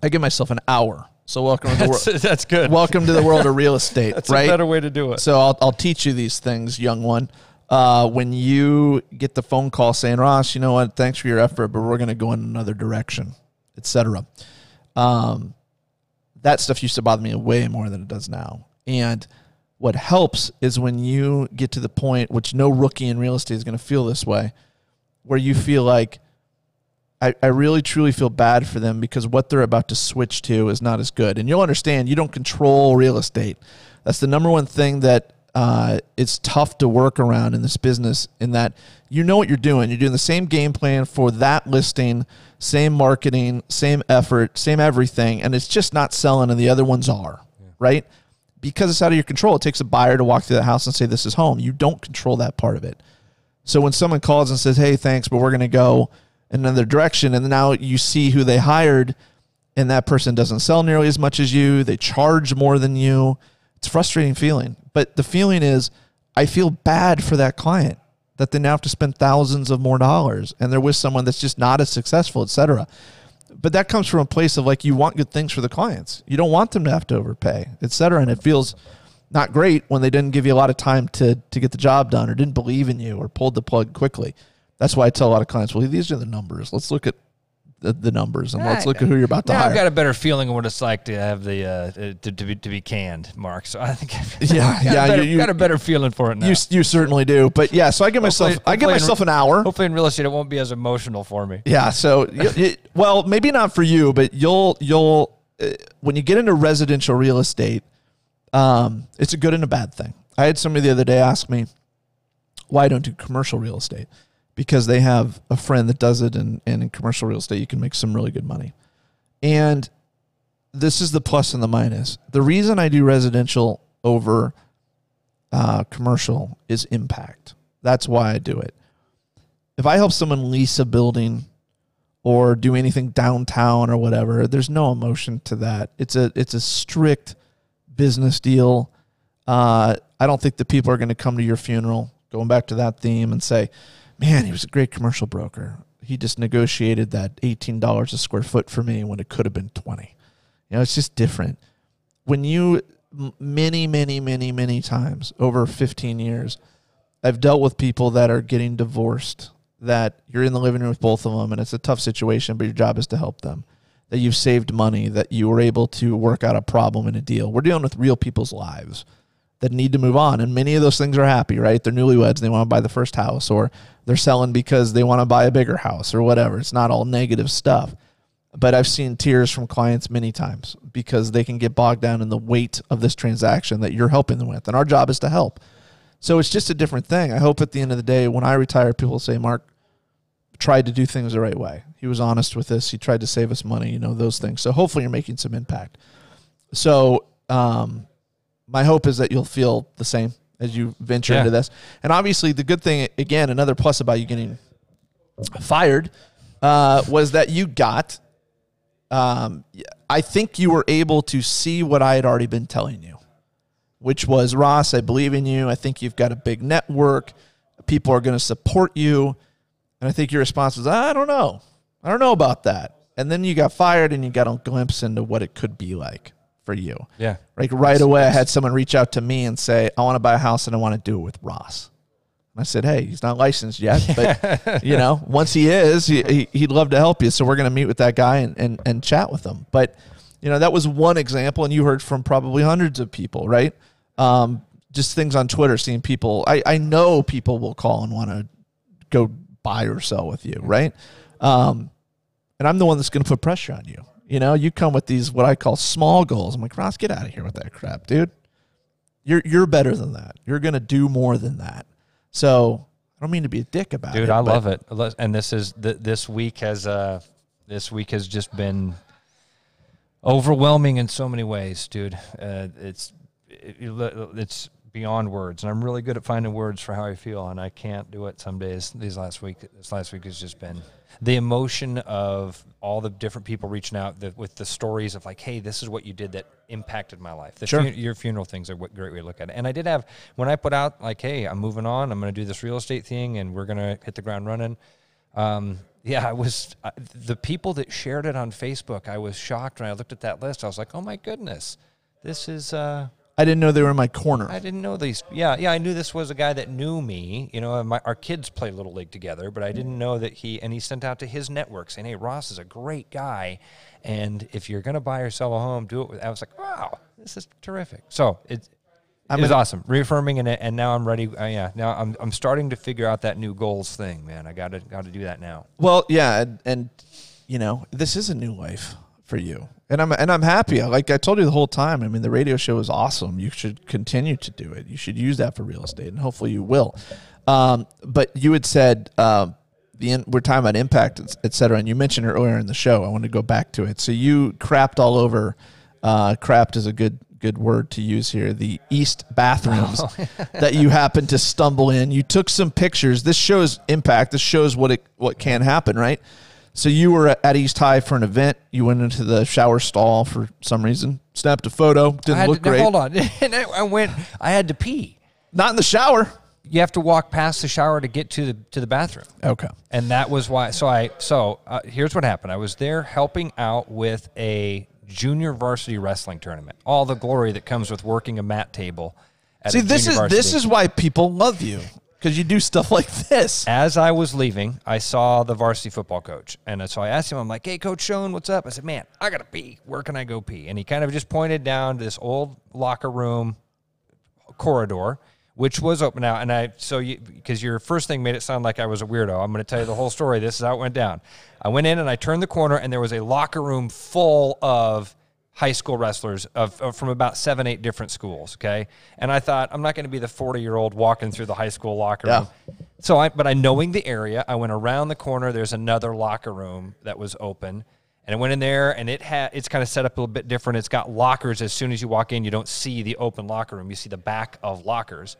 I give myself an hour So welcome to the world. That's, good. welcome to the world of real estate. that's right? a better way to do it. So I'll, I'll teach you these things, young one. Uh, when you get the phone call saying, Ross, you know what? Thanks for your effort, but we're going to go in another direction, etc. Um, that stuff used to bother me way more than it does now. And what helps is when you get to the point, which no rookie in real estate is going to feel this way, where you feel like, I, I really truly feel bad for them because what they're about to switch to is not as good. And you'll understand you don't control real estate. That's the number one thing that uh, it's tough to work around in this business in that you know what you're doing. You're doing the same game plan for that listing, same marketing, same effort, same everything, and it's just not selling, and the other ones are, right? Because it's out of your control. It takes a buyer to walk through the house and say, This is home. You don't control that part of it. So when someone calls and says, Hey, thanks, but we're going to go in another direction, and now you see who they hired, and that person doesn't sell nearly as much as you, they charge more than you. It's a frustrating feeling. But the feeling is, I feel bad for that client that they now have to spend thousands of more dollars and they're with someone that's just not as successful, et cetera. But that comes from a place of like you want good things for the clients. You don't want them to have to overpay, et cetera. And it feels not great when they didn't give you a lot of time to to get the job done or didn't believe in you or pulled the plug quickly. That's why I tell a lot of clients, well, these are the numbers. Let's look at the, the numbers and let's look at who you're about to hire. I've got a better feeling of what it's like to have the uh, to, to be to be canned, Mark. So I think I've Yeah, got yeah, better, you- got a better feeling for it now. you you certainly do. But yeah, so I give myself Hopefully- I give hopefully in- myself an hour. Hopefully, in real estate, it won't be as emotional for me. Yeah. So, you, you- well, maybe not for you, but you'll you'll uh, when you get into residential real estate, um, it's a good and a bad thing. I had somebody the other day ask me why don't do commercial real estate because they have a friend that does it, and, and in commercial real estate, you can make some really good money. And this is the plus and the minus. The reason I do residential over uh, commercial is impact. That's why I do it. If I help someone lease a building or do anything downtown or whatever, there's no emotion to that. It's a it's a strict business deal. Uh, I don't think the people are going to come to your funeral, going back to that theme, and say, "Man, he was a great commercial broker. He just negotiated that eighteen dollars a square foot for me when it could have been twenty. You know, it's just different. When you many, many, many, many times over fifteen years, I've dealt with people that are getting divorced. That you're in the living room with both of them, and it's a tough situation, but your job is to help them. That you've saved money, that you were able to work out a problem in a deal. We're dealing with real people's lives that need to move on, and many of those things are happy, right? They're newlyweds they want to buy the first house, or they're selling because they want to buy a bigger house, or whatever. It's not all negative stuff. But I've seen tears from clients many times because they can get bogged down in the weight of this transaction that you're helping them with, and our job is to help. So it's just a different thing. I hope at the end of the day, when I retire, people say, Mark tried to do things the right way. He was honest with us. He tried to save us money, you know, those things. So hopefully you're making some impact. So um, my hope is that you'll feel the same as you venture Yeah. into this. And obviously, the good thing, again, another plus about you getting fired uh, was that you got, um, I think you were able to see what I had already been telling you which was Ross, I believe in you. I think you've got a big network. People are going to support you. And I think your response was, I don't know. I don't know about that. And then you got fired and you got a glimpse into what it could be like for you. Yeah. Like right away, I had someone reach out to me and say, I want to buy a house and I want to do it with Ross. And I said, Hey, he's not licensed yet, but you know, once he is, he, he'd love to help you. So we're going to meet with that guy and, and, and chat with him. But, you know, that was one example. And you heard from probably hundreds of people, right? Um, just things on Twitter, seeing people, I, I know people will call and want to go buy or sell with you, right? Um, and I'm the one that's going to put pressure on you. You know, you come with these what I call small goals. I'm like, Ross, get out of here with that crap, dude. You're you're better than that. You're going to do more than that. So I don't mean to be a dick about it, dude i love it and this is th- this week has uh this week has just been overwhelming in so many ways dude uh, it's it, it's beyond words and i'm really good at finding words for how i feel and i can't do it some days these last week this last week has just been the emotion of all the different people reaching out that, with the stories of like hey this is what you did that impacted my life the Sure. fu- your funeral things are a great way to look at it and i did have when i put out like hey i'm moving on i'm going to do this real estate thing and we're going to hit the ground running Um, yeah, I was uh, the people that shared it on Facebook. I was shocked when I looked at that list. I was like, "Oh my goodness, this is." Uh, I didn't know they were in my corner. I didn't know these. Yeah, yeah, I knew this was a guy that knew me. You know, my, our kids play little league together, but I didn't know that he. And he sent out to his network saying, "Hey, Ross is a great guy, and if you're gonna buy or sell a home, do it." With, I was like, "Wow, this is terrific." So it, I'm it was gonna- awesome, reaffirming, and and now I'm ready. Uh, yeah, now I'm I'm starting to figure out that new goals thing, man. I got to got to do that now. Well, yeah, and, and you know, this is a new life for you, and I'm and I'm happy. Like I told you the whole time. I mean, the radio show is awesome. You should continue to do it. You should use that for real estate, and hopefully you will. Um, but you had said um, the in, we're talking about impact, et- et cetera, and you mentioned it earlier in the show. I want to go back to it. So you crapped all over. Uh, crapped is a good good word to use here. The East bathrooms that you happened to stumble in. You took some pictures. This shows impact. This shows what it what can happen, right? So you were at East High for an event. You went into the shower stall for some reason. Snapped a photo. Didn't had look to, great. Hold on, and I, went. I had to pee. Not in the shower. You have to walk past the shower to get to the to the bathroom. Okay. and that was why so i so uh, here's what happened i was there helping out with a junior varsity wrestling tournament all the glory that comes with working a mat table at See, this is junior this is why people love you because you do stuff like this. as i was leaving i saw the varsity football coach. And so i asked him i'm like hey coach Schoen, what's up? I said man i gotta pee. Where can i go pee? And he kind of just pointed down to this old locker room corridor which was open out. And i so you because your first thing made it sound like i was a weirdo. I'm going to tell you the whole story. This is how it went down. I went in and i turned the corner and there was a locker room full of high school wrestlers of, of from about seven eight different schools okay and i thought i'm not going to be the 40 year old walking through the high school locker Yeah. room so i but i knowing the area i went around the corner there's another locker room that was open and I went in there, and it had it's kind of set up a little bit different. It's got lockers. As soon as you walk in, you don't see the open locker room; you see the back of lockers,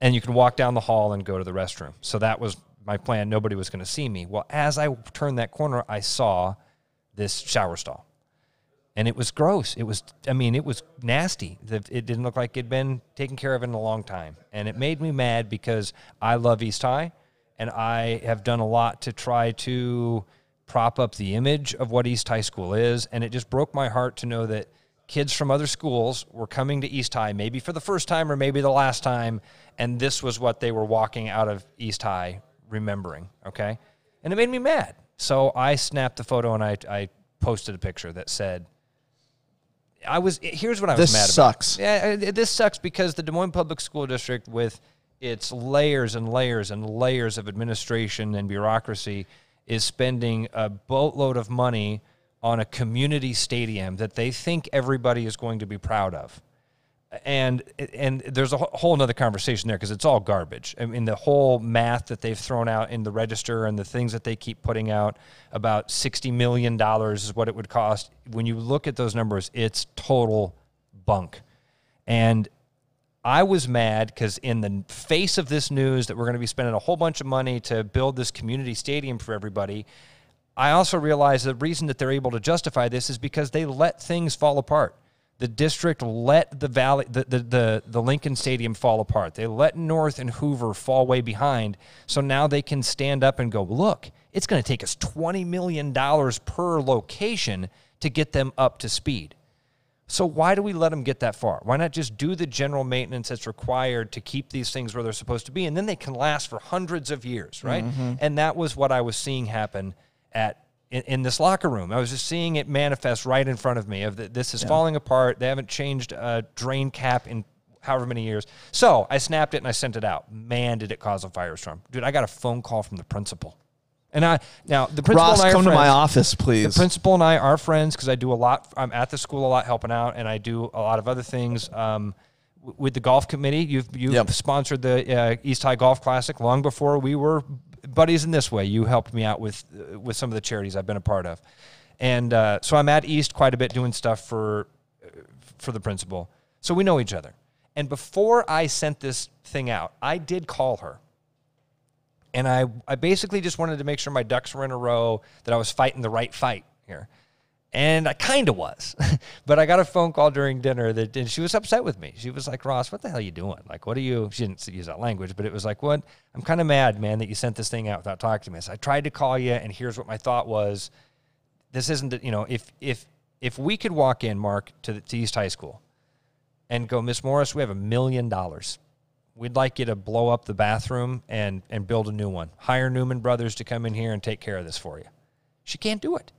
and you can walk down the hall and go to the restroom. So that was my plan. Nobody was going to see me. Well, as I turned that corner, I saw this shower stall, and it was gross. It was, I mean, it was nasty. It didn't look like it'd been taken care of in a long time, and it made me mad because I love East High, and I have done a lot to try to prop up the image of what East High School is, and it just broke my heart to know that kids from other schools were coming to East High, maybe for the first time or maybe the last time, and this was what they were walking out of East High remembering. Okay, and it made me mad. So I snapped the photo and I I posted a picture that said. I was here's what I was This mad about. sucks. Yeah, uh, this sucks because the Des Moines Public School District, with its layers and layers and layers of administration and bureaucracy, is spending a boatload of money on a community stadium that they think everybody is going to be proud of. And and there's a whole another conversation there because it's all garbage. I mean, the whole math that they've thrown out in the register and the things that they keep putting out about sixty million dollars is what it would cost. When you look at those numbers, it's total bunk. And I was mad because in the face of this news that we're going to be spending a whole bunch of money to build this community stadium for everybody, I also realized the reason that they're able to justify this is because they let things fall apart. The district let the valley, the, the, the, the Lincoln Stadium fall apart. They let North and Hoover fall way behind. So now they can stand up and go, look, it's going to take us $20 million per location to get them up to speed. So why do we let them get that far? Why not just do the general maintenance that's required to keep these things where they're supposed to be, and then they can last for hundreds of years, right? Mm-hmm. And that was what I was seeing happen at in, in this locker room. I was just seeing it manifest right in front of me. Of that this is falling apart. They haven't changed a drain cap in however many years. So I snapped it and I sent it out. Man, did it cause a firestorm, dude! I got a phone call from the principal, and I now the principal Ross, and I are come to my office, The please. principal and I are friends because I do a lot. I'm at the school a lot, helping out, and I do a lot of other things. Um, with the golf committee, you've you've Yep. sponsored the uh, East High Golf Classic long before we were buddies in this way. You helped me out with uh, with some of the charities I've been a part of, and uh, so I'm at East quite a bit doing stuff for for the principal. So we know each other. And before I sent this thing out, I did call her. And I, I basically just wanted to make sure my ducks were in a row, that I was fighting the right fight here. And I kind of was, but I got a phone call during dinner that and she was upset with me. She was like, "Ross, what the hell are you doing? Like, what are you?" She didn't use that language, but it was like, "What? I'm kind of mad, man, that you sent this thing out without talking to me." So I tried to call you, and here's what my thought was: This isn't, you know, if if if we could walk in, Mark, to, the, to East High School, and go, Miss Morris, we have a million dollars. We'd like you to blow up the bathroom and and build a new one. Hire Neumann Brothers to come in here and take care of this for you. She can't do it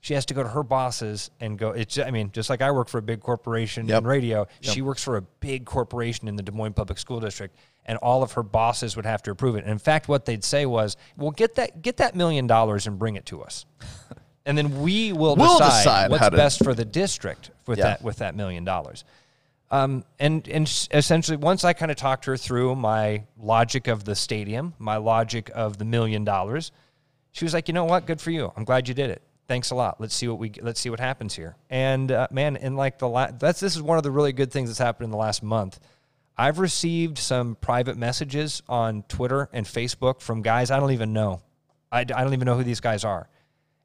she has to go to her bosses and go it's i mean just like i work for a big corporation Yep. in radio Yep. she works for a big corporation in the des moines public school district and all of her bosses would have to approve it and in fact what they'd say was well get that get that million dollars and bring it to us and then we will We'll decide, decide what's to- best for the district with Yeah. that with that million dollars um, and and essentially, once I kind of talked her through my logic of the stadium, my logic of the million dollars, she was like, "You know what? Good for you. I'm glad you did it. Thanks a lot. Let's see what we let's see what happens here." And uh, man, in like the la- that's this is one of the really good things that's happened in the last month. I've received some private messages on Twitter and Facebook from guys I don't even know. I, I don't even know who these guys are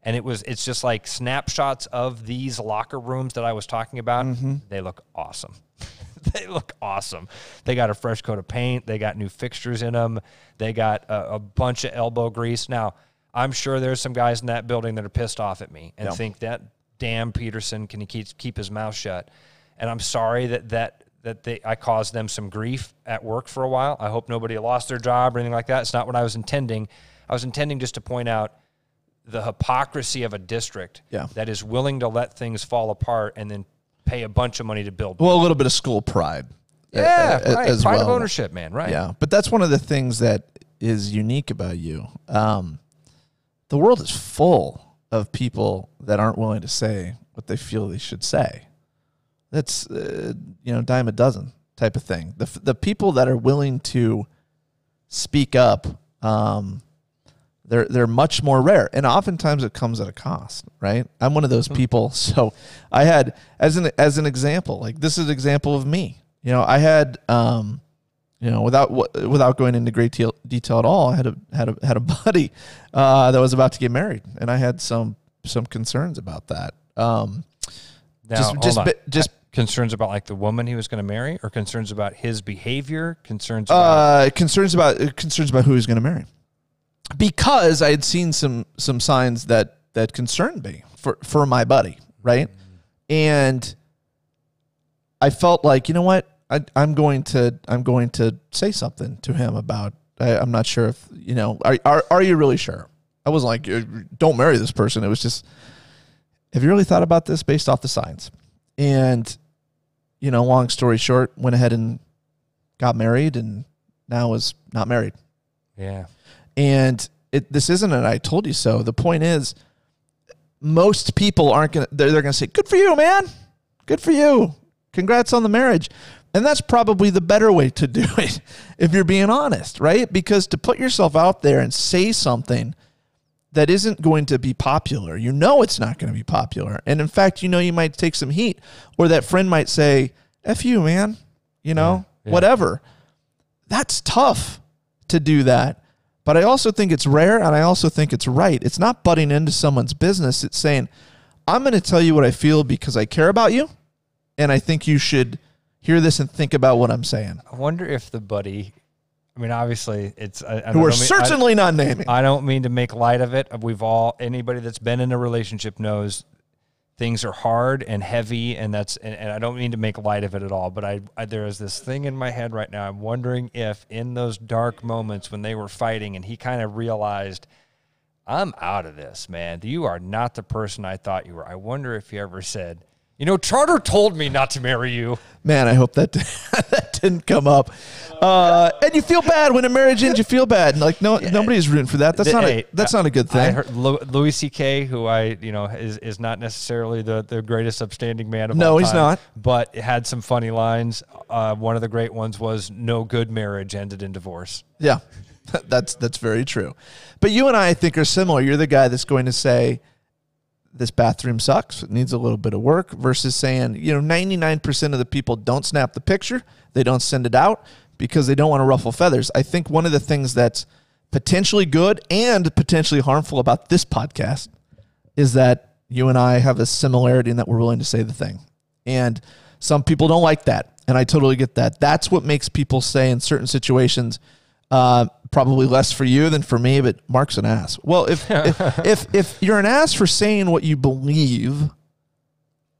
and it was it's just like snapshots of these locker rooms that I was talking about. They look awesome. they look awesome. They got a fresh coat of paint. They got new fixtures in them. They got a, a bunch of elbow grease. Now, I'm sure there's some guys in that building that are pissed off at me and Yeah. think that damn Peterson can he keep keep his mouth shut. And I'm sorry that that that they I caused them some grief at work for a while. I hope nobody lost their job or anything like that. It's not what I was intending. I was intending just to point out the hypocrisy of a district Yeah. that is willing to let things fall apart and then pay a bunch of money to build. Well, a little bit of school pride. yeah, a- right. as Pride of ownership, man. Right. Yeah, but that's one of the things that is unique about you. Um, the world is full of people that aren't willing to say what they feel they should say. That's uh, you know dime a dozen type of thing. The the people that are willing to speak up, um, they're they're much more rare, and oftentimes it comes at a cost. Right? I'm one of those people. So I had as an as an example, like this is an example of me. You know, I had um, you know, without without going into great deal, detail at all, I had a had a had a buddy uh, that was about to get married, and I had some some concerns about that. Um, Now, Just- just just- concerns about like the woman he was going to marry, or concerns about his behavior, concerns about uh, concerns about uh, concerns about who he's going to marry, because I had seen some some signs that that concerned me for for my buddy, right? And I felt like you know what I, I'm going to I'm going to say something to him about. I, I'm not sure if you know. Are, are are you really sure? I wasn't like "Uh, don't marry this person. It was just have you really thought about this based off the signs? And you know, long story short, went ahead and got married and now is not married. yeah, And it, this isn't an I told you so. The point is, most people aren't going to, they're, they're going to say, good for you, man. Good for you. Congrats on the marriage. And that's probably the better way to do it if you're being honest, right? Because to put yourself out there and say something that isn't going to be popular, you know it's not going to be popular. And in fact, you know you might take some heat, or that friend might say, F you, man, you know, Yeah, yeah. whatever. That's tough to do that. But I also think it's rare and I also think it's right. It's not butting into someone's business. It's saying, I'm going to tell you what I feel because I care about you. And I think you should hear this and think about what I'm saying. I wonder if the buddy. I mean, obviously, it's. I, I Who are mean- I- certainly not naming. I don't mean to make light of it. We've all anybody that's been in a relationship knows things are hard and heavy, and that's and, and I don't mean to make light of it at all. But I, I there is this thing in my head right now. I'm wondering if in those dark moments when they were fighting, and he kind of realized. I'm out of this, man. You are not the person I thought you were. I wonder if he ever said, you know, Trotter told me not to marry you. Man, I hope that that didn't come up. Uh, and you feel bad when a marriage ends. You feel bad. And like no, nobody's rooting for that. That's not a Hey, that's not a good I thing. heard Louis C.K., who I you know is is not necessarily the, the greatest upstanding man of No, all he's not. But had some funny lines. Uh, one of the great ones was "No good marriage ended in divorce." Yeah, that's that's very true. But you and I, I think, are similar. You're the guy that's going to say, "This bathroom sucks. It needs a little bit of work," versus saying, "You know, 99% of the people don't snap the picture. They don't send it out because they don't want to ruffle feathers." I think one of the things that's potentially good and potentially harmful about this podcast is that You and I have a similarity in that we're willing to say the thing. And some people don't like that. And I totally get that. That's what makes people say in certain situations, uh, probably less for you than for me, but Mark's an ass. Well, if, if, if, if you're an ass for saying what you believe,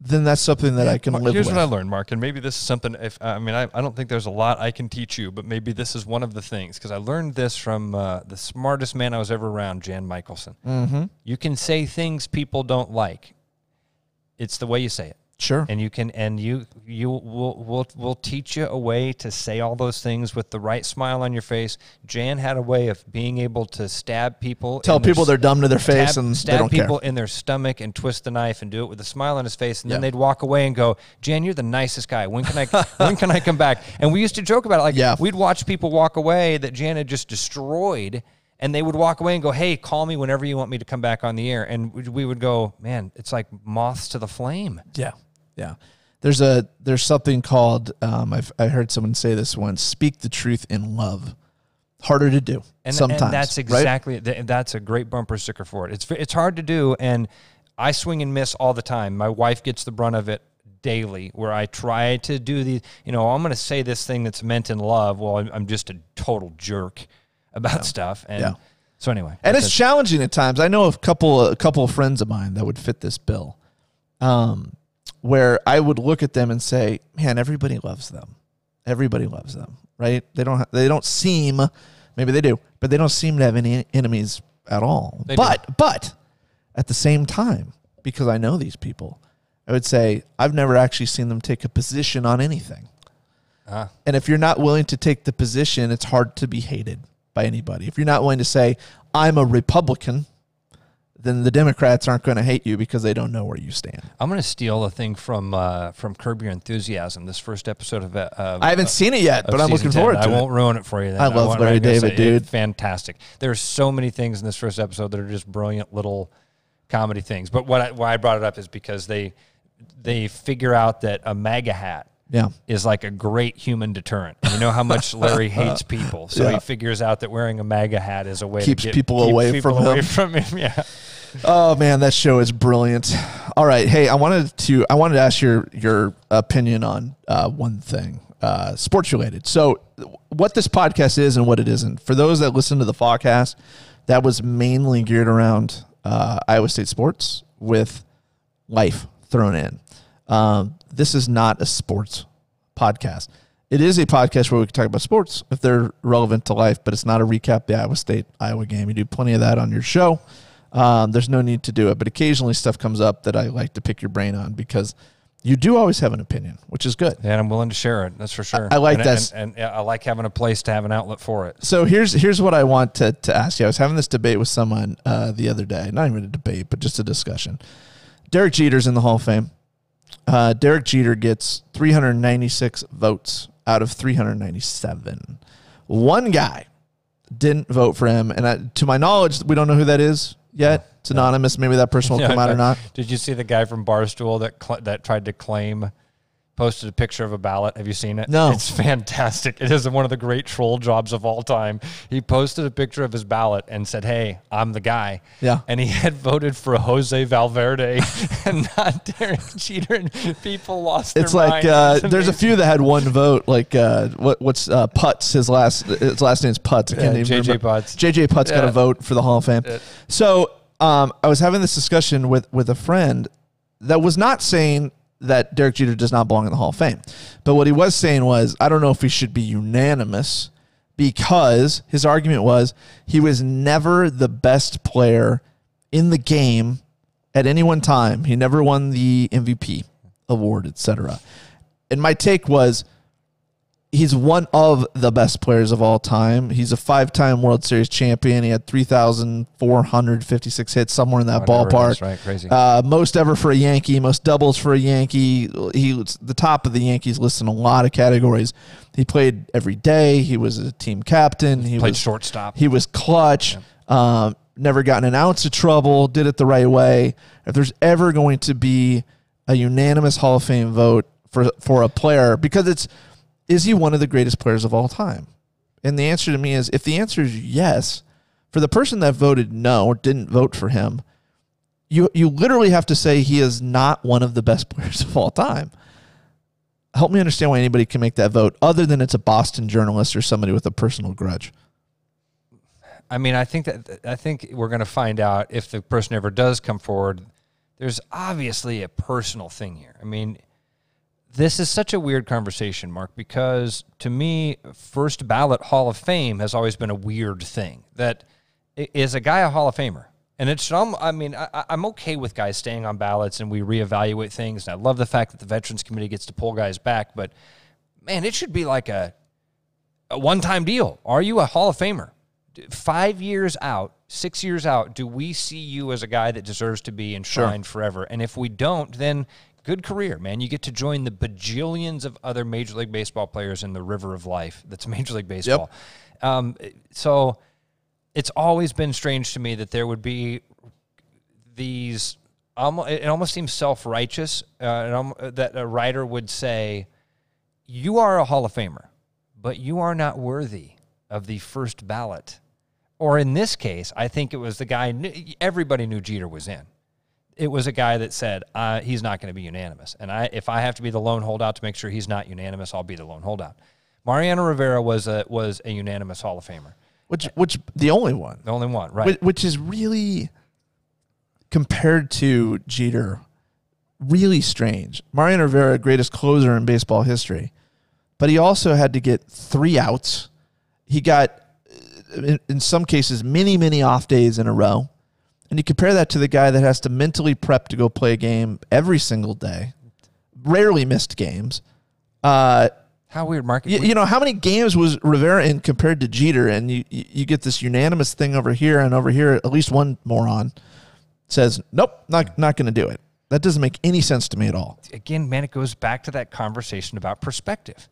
then that's something that I can Mark, live here's with. what I learned, Mark, and maybe this is something. If I mean, I, I don't think there's a lot I can teach you, but maybe this is one of the things because I learned this from uh, the smartest man I was ever around, Jan Mickelson. mm-hmm. You can say things people don't like. It's the way you say it. Sure. and you can and you you will will will teach you a way to say all those things with the right smile on your face. Jan had a way of being able to stab people, Tell in their people they're dumb to their face stab, and they stab people care. in their stomach and twist the knife and do it with a smile on his face, and then they'd walk away and go, "Jan, you're the nicest guy. When can I when can I come back?" And we used to joke about it, like Yeah. we'd watch people walk away that Jan had just destroyed. And they would walk away and go, "Hey, call me whenever you want me to come back on the air." And we- we would go, "Man, it's like moths to the flame." Yeah, yeah. There's a there's something called um, I've I heard someone say this once. Speak the truth in love. Harder to do And, sometimes. and that's right? exactly th- that's a great bumper sticker for it. It's it's hard to do, and I swing and miss all the time. My wife gets the brunt of it daily, where I try to do the you know I'm going to say this thing that's meant in love. Well, I'm, I'm just a total jerk about stuff, and Yeah. so anyway, and it's challenging at times. I know a couple a couple of friends of mine that would fit this bill, um, where I would look at them and say, "Man, everybody loves them. Everybody loves them, right? They don't ha- they don't seem, maybe they do, but they don't seem to have any enemies at all. They do. but but at the same time, because I know these people, I would say I've never actually seen them take a position on anything. Ah. And if you're not willing to take the position, it's hard to be hated by anybody. If you're not willing to say, I'm a Republican, then the Democrats aren't going to hate you because they don't know where you stand. I'm going to steal a thing from uh, from Curb Your Enthusiasm. This first episode of, uh, I haven't seen it yet, but I'm looking 10. forward to it. I won't ruin it for you. Then. I love want- Larry David, say, dude. fantastic. There's so many things in this first episode that are just brilliant little comedy things. But what I, why I brought it up is because they they figure out that a MAGA hat Yeah. is like a great human deterrent. You know how much Larry hates people, so Yeah. he figures out that wearing a MAGA hat is a way Keeps to get, people keep away people from away him. from him. Yeah. Oh man, that show is brilliant. All right, hey, I wanted to I wanted to ask your your opinion on uh, one thing, uh, sports related. So, what this podcast is and what it isn't. For those that listen to the podcast, that was mainly geared around uh, Iowa State sports with life thrown in. Um, this is not a sports podcast. It is a podcast where we can talk about sports if they're relevant to life, but it's not a recap the Iowa State Iowa game. You do plenty of that on your show. Um, there's no need to do it, but occasionally stuff comes up that I like to pick your brain on because you do always have an opinion, which is good. And I'm willing to share it. That's for sure. I like and, that. and, and I like having a place to have an outlet for it. So here's here's what I want to, to ask you. I was having this debate with someone uh, the other day, not even a debate, but just a discussion. Derek Jeter's in the Hall of Fame. Uh, Derek Jeter gets 396 votes out of 397. One guy didn't vote for him, and I, to my knowledge, we don't know who that is yet. It's anonymous. Maybe that person will come out or not. Did you see the guy from Barstool that cl- that tried to claim posted a picture of a ballot? Have you seen it? No. It's fantastic. It is one of the great troll jobs of all time. He posted a picture of his ballot and said, "Hey, I'm the guy." Yeah. And he had voted for Jose Valverde and not Derek Jeter, and people lost. It's their like uh, It's there's a few that had one vote. Like uh, what what's uh, Putz? His last his last name's Putz. I can't Yeah, even JJ remember. Putz. JJ Putz got a vote for the Hall of Fame. Yeah. So um, I was having this discussion with with a friend that was not saying that Derek Jeter does not belong in the Hall of Fame, but what he was saying was I don't know if he should be unanimous because his argument was he was never the best player in the game at any one time. He never won the MVP award, etc. And my take was he's one of the best players of all time. He's a five-time World Series champion. He had 3,456 hits somewhere in that Whatever ballpark. is, right? Crazy. Uh, most ever for a Yankee, most doubles for a Yankee. He's the top of the Yankees list in a lot of categories. He played every day. He was a team captain. He Played was shortstop. he was clutch. Um, never gotten an ounce of trouble. Did it the right way. If there's ever going to be a unanimous Hall of Fame vote for for a player, because it's is he one of the greatest players of all time? And the answer to me is if the answer is yes, for the person that voted no or didn't vote for him, you you literally have to say he is not one of the best players of all time. Help me understand why anybody can make that vote, other than it's a Boston journalist or somebody with a personal grudge. I mean, I think that I think we're going to find out if the person ever does come forward. There's obviously a personal thing here. I mean, this is such a weird conversation, Mark, because to me, first ballot Hall of Fame has always been a weird thing. That is a guy a Hall of Famer? And it's, I mean, I, am okay with guys staying on ballots and we reevaluate things. And I love the fact that the Veterans Committee gets to pull guys back. But man, it should be like a, a one time deal. Are you a Hall of Famer? Five years out, six years out, do we see you as a guy that deserves to be enshrined sure. forever? And if we don't, then good career, man. You get to join the bajillions of other Major League Baseball players in the river of life that's Major League Baseball. Yep. Um, so it's always been strange to me that there would be these. it almost seems self righteous uh, that a writer would say, "You are a Hall of Famer, but you are not worthy of the first ballot." Or in this case, I think it was the guy. Everybody knew Jeter was in. It was a guy that said uh, he's not going to be unanimous, and I, if I have to be the lone holdout to make sure he's not unanimous, I'll be the lone holdout. Mariano Rivera was a was a unanimous Hall of Famer. Which which the only one. The only one, right. Which, which is really compared to Jeter, really strange. Mariano Rivera, greatest closer in baseball history. But he also had to get three outs. He got in, in some cases many, many off days in a row. And you compare that to the guy that has to mentally prep to go play a game every single day, rarely missed games. Uh, how weird, Mark. You, you, know, how many games was Rivera in compared to Jeter? And you, you get this unanimous thing over here, and over here, at least one moron says, nope, not, not going to do it. That doesn't make any sense to me at all. Again, man, it goes back to that conversation about perspective.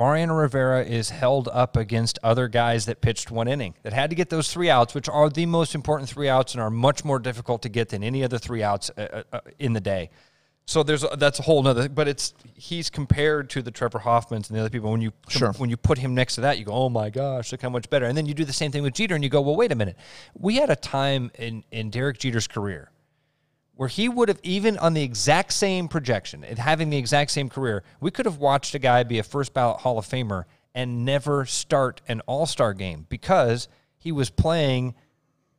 Mariano Rivera is held up against other guys that pitched one inning that had to get those three outs, which are the most important three outs and are much more difficult to get than any other three outs uh, uh, uh in the day. So there's that's a whole nother, but it's he's compared to the Trevor Hoffmans and the other people. When you sure. when you put him next to that, you go, oh my gosh, look how much better. And then you do the same thing with Jeter, and you go, well, wait a minute. We had a time in in Derek Jeter's career where he would have even on the exact same projection and having the exact same career, we could have watched a guy be a first ballot Hall of Famer and never start an All Star game because he was playing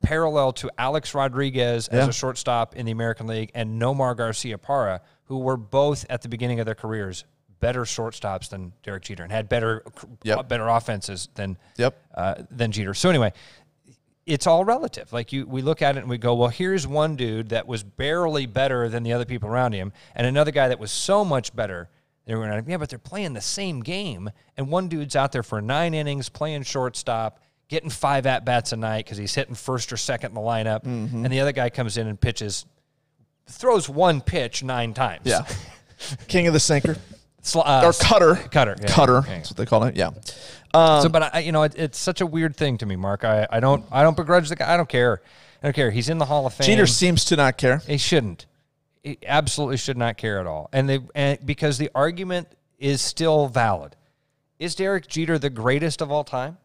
parallel to Alex Rodriguez as a shortstop in the American League and Nomar Garciaparra, who were both at the beginning of their careers better shortstops than Derek Jeter and had better yep. better offenses than yep. Uh, than Jeter. So anyway, it's all relative. Like you, we look at it and we go, well, here's one dude that was barely better than the other people around him, and another guy that was so much better. They were like, yeah, but they're playing the same game, and one dude's out there for nine innings playing shortstop getting five at bats a night because he's hitting first or second in the lineup, mm-hmm. and the other guy comes in and pitches, throws one pitch nine times. Yeah, king of the sinker. Uh, or cutter, cutter, yeah, cutter. That's what they call it. Yeah. Um, so, but I, you know, it, it's such a weird thing to me, Mark. I, I don't, I don't begrudge the guy. I don't care. I don't care. He's in the Hall of Fame. Jeter seems to not care. He shouldn't. He absolutely should not care at all. And they, and because the argument is still valid. Is Derek Jeter the greatest of all time?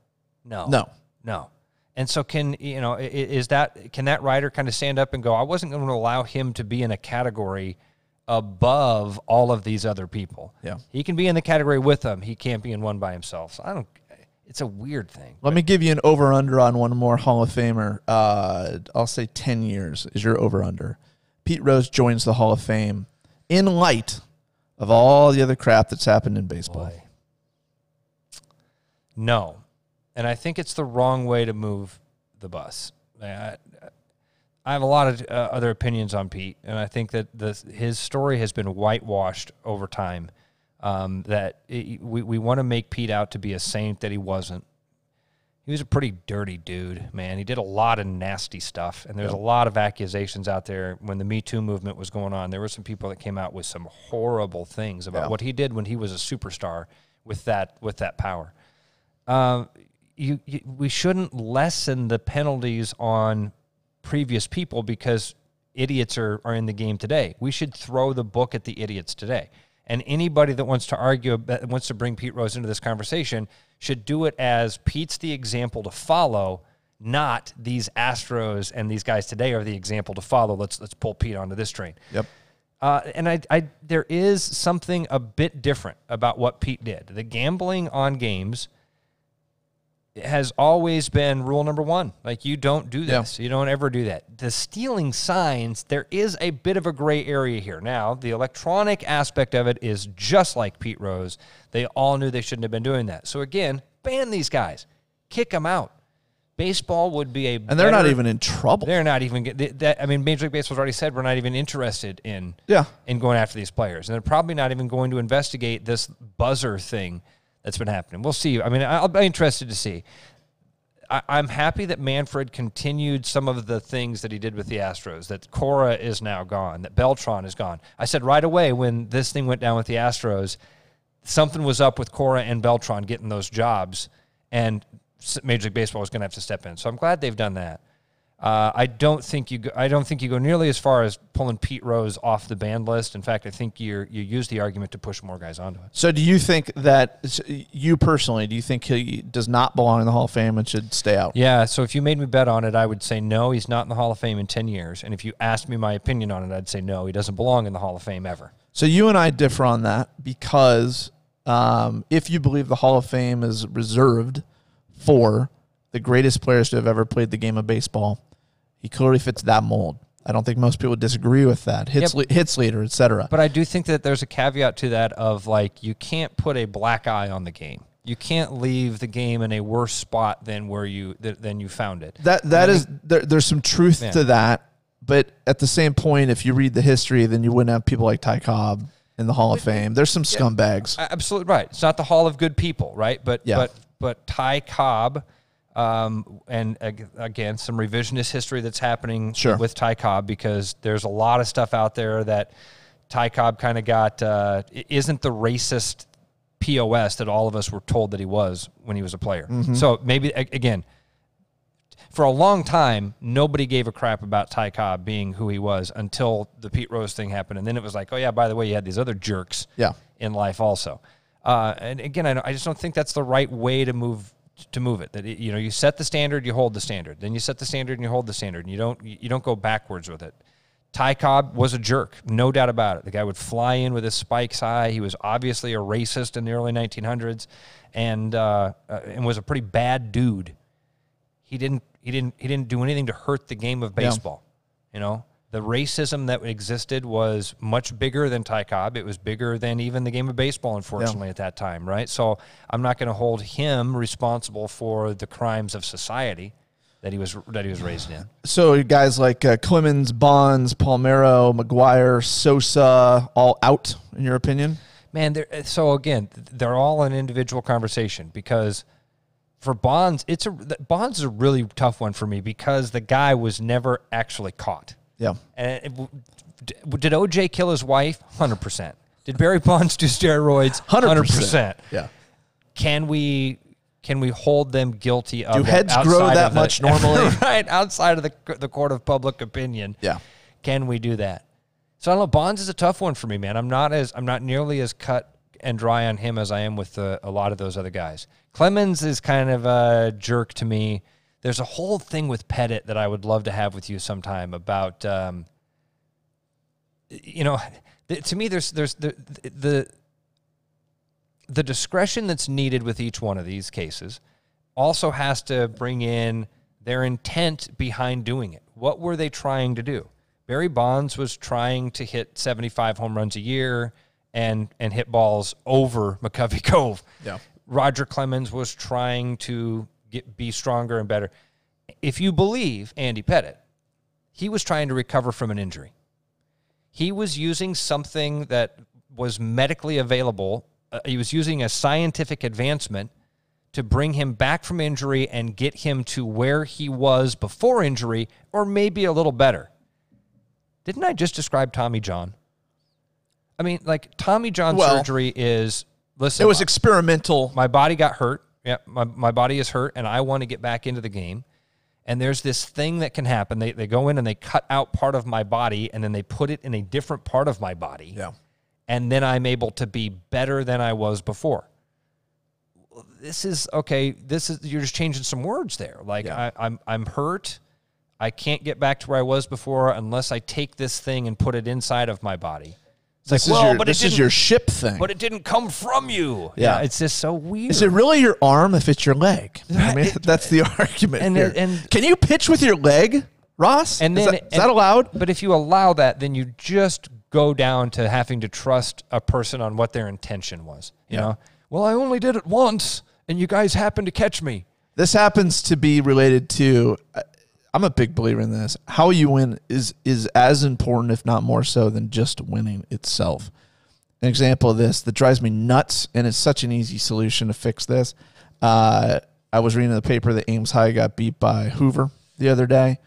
No. No. No. And so can you know is that can that writer kind of stand up and go I wasn't going to allow him to be in a category above all of these other people. Yeah. He can be in the category with them. He can't be in one by himself. So I don't it's a weird thing. Let me give you an over under on one more Hall of Famer. Uh, I'll say 10 years is your over under. Pete Rose joins the Hall of Fame in light of all the other crap that's happened in baseball. Boy. No and I think it's the wrong way to move the bus. I, I have a lot of uh, other opinions on Pete, and I think that the, his story has been whitewashed over time. Um, that it, we we want to make Pete out to be a saint that he wasn't. He was a pretty dirty dude, man. He did a lot of nasty stuff, and there's yep. a lot of accusations out there. When the Me Too movement was going on, there were some people that came out with some horrible things about what he did when he was a superstar with that with that power. Um, you, you, we shouldn't lessen the penalties on previous people because idiots are, are in the game today. We should throw the book at the idiots today. And anybody that wants to argue, that wants to bring Pete Rose into this conversation, should do it as Pete's the example to follow, not these Astros and these guys today are the example to follow. Let's let's pull Pete onto this train. Yep. Uh, and I, I, there is something a bit different about what Pete did. The gambling on games has always been rule number one. Like you don't do Yeah. this. You don't ever do that. The stealing signs, there is a bit of a gray area here. Now, the electronic aspect of it is just like Pete Rose. They all knew they shouldn't have been doing that. So again, ban these guys, kick them out. Baseball would be a And they're not even in trouble. they're not even that. I mean, Major League Baseball's already said we're not even interested in Yeah. in going after these players, and they're probably not even going to investigate this buzzer thing that's been happening. We'll see. I mean, I'll be interested to see. I, I'm happy that Manfred continued some of the things that he did with the Astros. That Cora is now gone. That Beltran is gone. I said right away when this thing went down with the Astros, something was up with Cora and Beltran getting those jobs, and Major League Baseball was going to have to step in. So I'm glad they've done that. Uh, I don't think you. Go, I don't think you go nearly as far as pulling Pete Rose off the banned list. In fact, I think you you use the argument to push more guys onto it. So do you think that you personally, do you think he does not belong in the Hall of Fame and should stay out? Yeah. So if you made me bet on it, I would say no. He's not in the Hall of Fame in ten years. And if you asked me my opinion on it, I'd say no. He doesn't belong in the Hall of Fame ever. So you and I differ on that because um, if you believe the Hall of Fame is reserved for the greatest players to have ever played the game of baseball, he clearly fits that mold. I don't think most people would disagree with that. Hits, Yep. le- hits leader, etc. But I do think that there's a caveat to that of like you can't put a black eye on the game. You can't leave the game in a worse spot than where you th- than you found it. That that I there, there's some truth Yeah. to that, but at the same point, if you read the history, then you wouldn't have people like Ty Cobb in the Hall of Fame. There's some scumbags. A- Absolutely right. It's not the Hall of Good People, right? But Yeah. but but Ty Cobb, um, and ag- again some revisionist history that's happening Sure. with Ty Cobb because there's a lot of stuff out there that Ty Cobb kind of got uh, isn't the racist POS that all of us were told that he was when he was a player. Mm-hmm. So maybe again. For a long time, nobody gave a crap about Ty Cobb being who he was until the Pete Rose thing happened, and then it was like, oh yeah, by the way, you had these other jerks Yeah. in life also. Uh, and again, I, I just don't think that's the right way to move to move it. That it, you know, you set the standard, you hold the standard. Then you set the standard and you hold the standard, and you don't you don't go backwards with it. Ty Cobb was a jerk, no doubt about it. The guy would fly in with his spikes high. He was obviously a racist in the early 1900s, and uh, uh, and was a pretty bad dude. He didn't he didn't he didn't do anything to hurt the game of baseball. You know, the racism that existed was much bigger than Ty Cobb. It was bigger than even the game of baseball, unfortunately, at that time, right? So I'm not going to hold him responsible for the crimes of society that he was that he was raised in. So guys like uh, Clemens, Bonds, Palmeiro, McGwire, Sosa, all out in your opinion? Man, they're, so again, they're all an individual conversation because for Bonds, it's a Bonds is a really tough one for me because the guy was never actually caught. Yeah. And it, did OJ kill his wife? Hundred percent. Did Barry Bonds do steroids? 100%. Yeah. Can we can we hold them guilty of Do heads grow that the- much normally? right outside of the the court of public opinion. Yeah. Can we do that? So I don't know. Bonds is a tough one for me, man. I'm not as I'm not nearly as cut and dry on him as I am with the, a lot of those other guys. Clemens is kind of a jerk to me. There's a whole thing with Pettitte that I would love to have with you sometime about, um, you know, to me there's there's the the the discretion that's needed with each one of these cases also has to bring in their intent behind doing it. What were they trying to do? Barry Bonds was trying to hit 75 home runs a year and and hit balls over McCovey Cove. Yeah. Roger Clemens was trying to get be stronger and better. If you believe Andy Pettitte, he was trying to recover from an injury. He was using something that was medically available. Uh, he was using a scientific advancement to bring him back from injury and get him to where he was before injury, or maybe a little better. Didn't I just describe Tommy John? I mean, like Tommy John Well, surgery is listen. It was experimental. my body got hurt. Yeah, my, my body is hurt, and I want to get back into the game. And there's this thing that can happen. They, they go in and they cut out part of my body, and then they put it in a different part of my body. Yeah. And then I'm able to be better than I was before. this is okay. This is you're just changing some words there. Like Yeah. I, I'm I'm hurt. I can't get back to where I was before unless I take this thing and put it inside of my body. It's This, like, well, your, but it this is your ship thing. but it didn't come from you. Yeah. it's just so weird. Is it really your arm if it's your leg? I mean, It- that's the argument. and- here. and- can you pitch with your leg, Ross? And is, then that, is and- that allowed? But if you allow that, then you just go down to having to trust a person on what their intention was. You Yeah. know, well, I only did it once, and you guys happened to catch me. This happens to be related to. Uh, I'm a big believer in this. How you win is is as important, if not more so, than just winning itself. An example of this that drives me nuts, and it's such an easy solution to fix this. Uh, I was reading in the paper that Ames High got beat by Hoover the other day.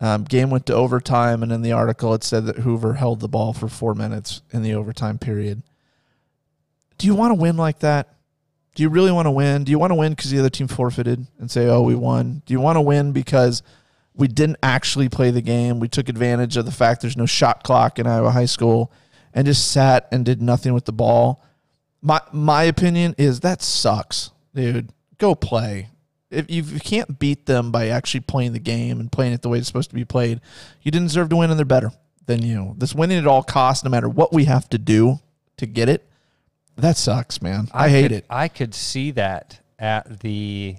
Um, game went to overtime, and in the article it said that Hoover held the ball for four minutes in the overtime period. Do you want to win like that? Do you really want to win? Do you want to win because the other team forfeited and say, "Oh, we won"? Do you want to win because we didn't actually play the game? We took advantage of the fact there's no shot clock in Iowa high school and just sat and did nothing with the ball. My my opinion is that sucks, dude. Go play. If you, if you can't beat them by actually playing the game and playing it the way it's supposed to be played, you didn't deserve to win, and they're better than you. This winning at all costs, no matter what we have to do to get it, that sucks, man. I, hate could- it. I could see that at the.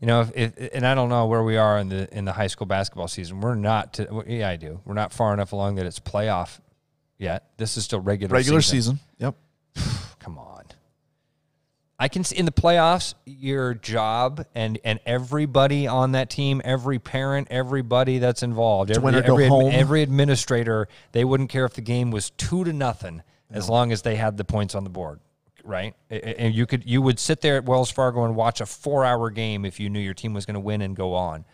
You know, if, if and I don't know where we are in the in the high school basketball season. We're not. To, well, yeah, I do. We're not far enough along that it's playoff yet. This is still regular Regular season. season. Yep. Come on. I can see in the playoffs your job and and everybody on that team, every parent, everybody that's involved, every, win or go every, home. every administrator, they wouldn't care if the game was two to nothing as long as they had the points on the board, right? And you could you would sit there at Wells Fargo and watch a four hour game if you knew your team was going to win and go on.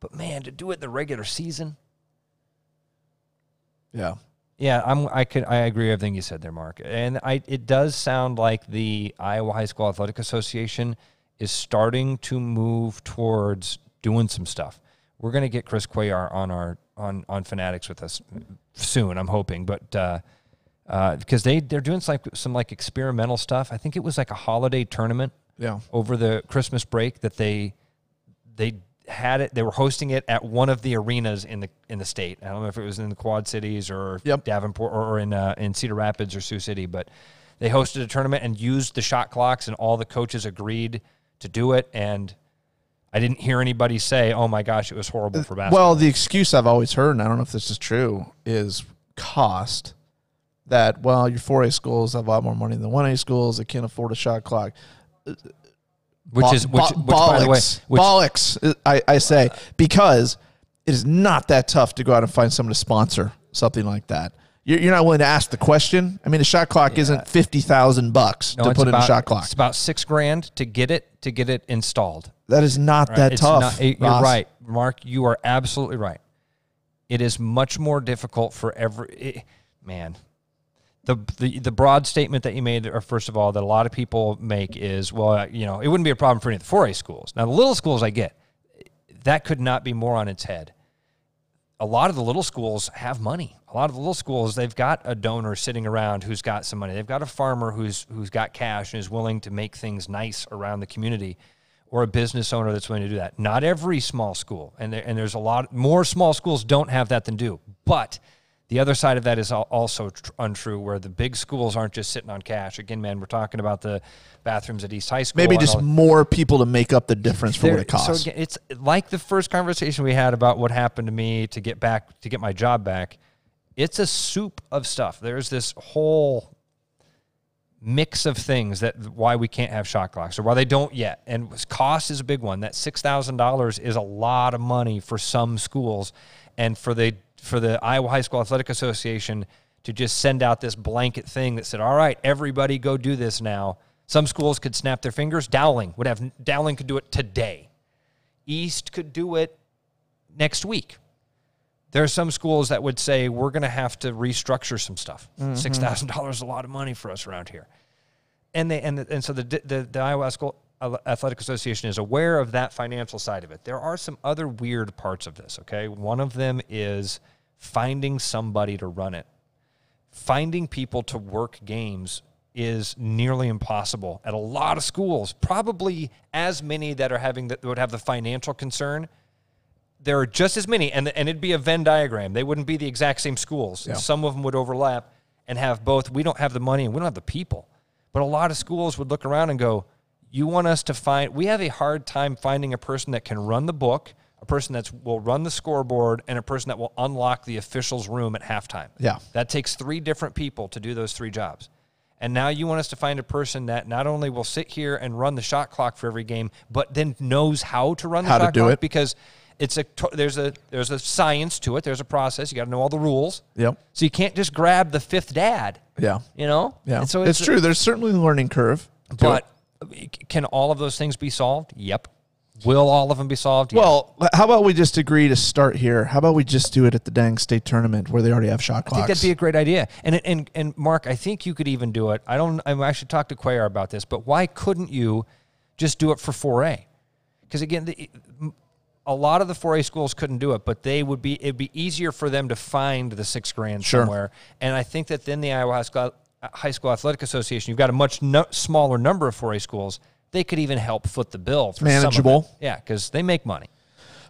But man, to do it in the regular season, Yeah. yeah, I'm. I could. I agree with everything you said there, Mark. And I. It does sound like the Iowa High School Athletic Association is starting to move towards doing some stuff. We're going to get Chris Cuellar on our on on Fanatics with us soon. I'm hoping, but uh, uh, because they they're doing some like, some like experimental stuff. I think it was like a holiday tournament Yeah. over the Christmas break that they they had it. They were hosting it at one of the arenas in the in the state. I don't know if it was in the Quad Cities or Yep. Davenport or, or in uh, in Cedar Rapids or Sioux City, but they hosted a tournament and used the shot clocks, and all the coaches agreed to do it. And I didn't hear anybody say, "Oh my gosh, it was horrible for basketball." Well, the excuse I've always heard, and I don't know if this is true, is cost. That well, your 4A schools have a lot more money than 1A schools. They can't afford a shot clock. which Bo- is which, bo- which by the way, bollocks. which, bollocks. I, I say because it is not that tough to go out and find someone to sponsor something like that. You're, you're not willing to ask the question. I mean, a shot clock isn't fifty thousand bucks no, to put in about, a shot clock. It's about six grand to get it to get it installed. That is not that It's tough. not- you're right, Mark. You are absolutely right. It is much more difficult for every it- man. The, the the broad statement that you made, or first of all, that a lot of people make is, well, you know, it wouldn't be a problem for any of the 4A schools. Now, the little schools, I get that could not be more on its head. A lot of the little schools have money. A lot of the little schools, they've got a donor sitting around who's got some money. They've got a farmer who's who's got cash and is willing to make things nice around the community, or a business owner that's willing to do that. Not every small school, and there, and there's a lot more small schools don't have that than do. But the other side of that is also tr- untrue, where the big schools aren't just sitting on cash. Again, man, we're talking about the bathrooms at East High School. Maybe just all- more people to make up the difference for what it costs. So again, it's like the first conversation we had about what happened to me to get back to get my job back. It's a soup of stuff. There's this whole mix of things that why we can't have shot clocks or why they don't yet. And cost is a big one. That six thousand dollars is a lot of money for some schools, and for the for the Iowa High School Athletic Association to just send out this blanket thing that said, "All right, everybody, go do this now." Some schools could snap their fingers. Dowling would have. Dowling could do it today. East could do it next week. There are some schools that would say we're going to have to restructure some stuff. Mm-hmm. Six thousand dollars is a lot of money for us around here, and they and and so the the, the Iowa School Athletic Association is aware of that financial side of it. There are some other weird parts of this. Okay, one of them is finding somebody to run it, finding people to work games is nearly impossible at a lot of schools. Probably as many that are having that would have the financial concern. There are just as many, and and it'd be a Venn diagram. They wouldn't be the exact same schools. Yeah. Some of them would overlap and have both. We don't have the money and we don't have the people. But a lot of schools would look around and go, "You want us to find? We have a hard time finding a person that can run the book." A person that will run the scoreboard and a person that will unlock the officials' room at halftime. Yeah. That takes three different people to do those three jobs. And now you want us to find a person that not only will sit here and run the shot clock for every game, but then knows how to run the How to shot do clock it. because it's a to- there's a there's a science to it. There's a process. You got to know all the rules. Yep. So you can't just grab the fifth dad. Yeah. You know. Yeah. And so it's, it's, true. There's certainly a learning curve. to it. But can all of those things be solved? Yep. Will all of them be solved? Yeah. Well, how about we just agree to start here? How about we just do it at the dang state tournament where they already have shot I clocks? think that'd be a great idea. And and and Mark, I think you could even do it. I don't. I actually talked to Cuellar about this, but why couldn't you just do it for 4A? Because again, the, a lot of the 4A schools couldn't do it, but they would be. It'd be easier for them to find the six grand Sure. somewhere. And I think that then the Iowa High School, uh, High School Athletic Association, you've got a much no, smaller number of 4A schools. They could even help foot the bill. For some of it. Manageable. Yeah, because they make money.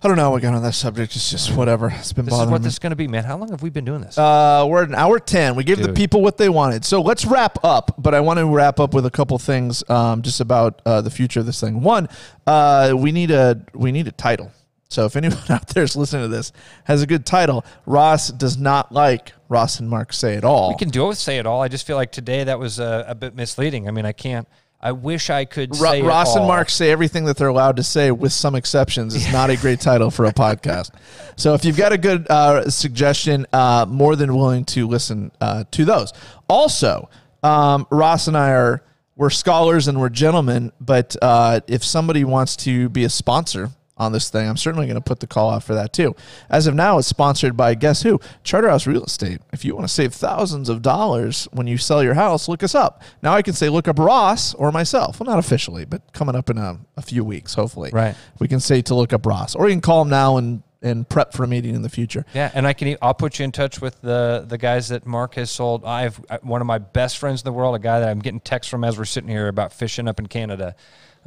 I don't know. We got on that subject. It's just whatever. It's been This is what me. this is going to be, man. How long have we been doing this? Uh, we're at an hour 10. We gave the people what they wanted. So let's wrap up. But I want to wrap up with a couple things um, just about uh, the future of this thing. One, uh, we need a we need a title. So if anyone out there is listening to this has a good title, Ross does not like Ross and Mark say it all. We can do it with say it all. I just feel like today that was a, a bit misleading. I mean, I can't. I wish I could Ro- say Ross and. Mark say everything that they're allowed to say, with some exceptions. Is not a great title for a podcast. So if you've got a good uh, suggestion, uh, more than willing to listen uh, to those. Also, um, Ross and I are we're scholars and we're gentlemen, but uh, if somebody wants to be a sponsor on this thing, I'm certainly going to put the call out for that too. As of now, it's sponsored by guess who? Charterhouse Real Estate. If you want to save thousands of dollars when you sell your house, look us up. Now I can say look up Ross or myself. Well, not officially, but coming up in a, a few weeks, hopefully. Right. We can say to look up Ross, or you can call him now and and prep for a meeting in the future. Yeah, and I can. I'll put you in touch with the the guys that Mark has sold. I have uh, one of my best friends in the world, a guy that I'm getting texts from as we're sitting here about fishing up in Canada.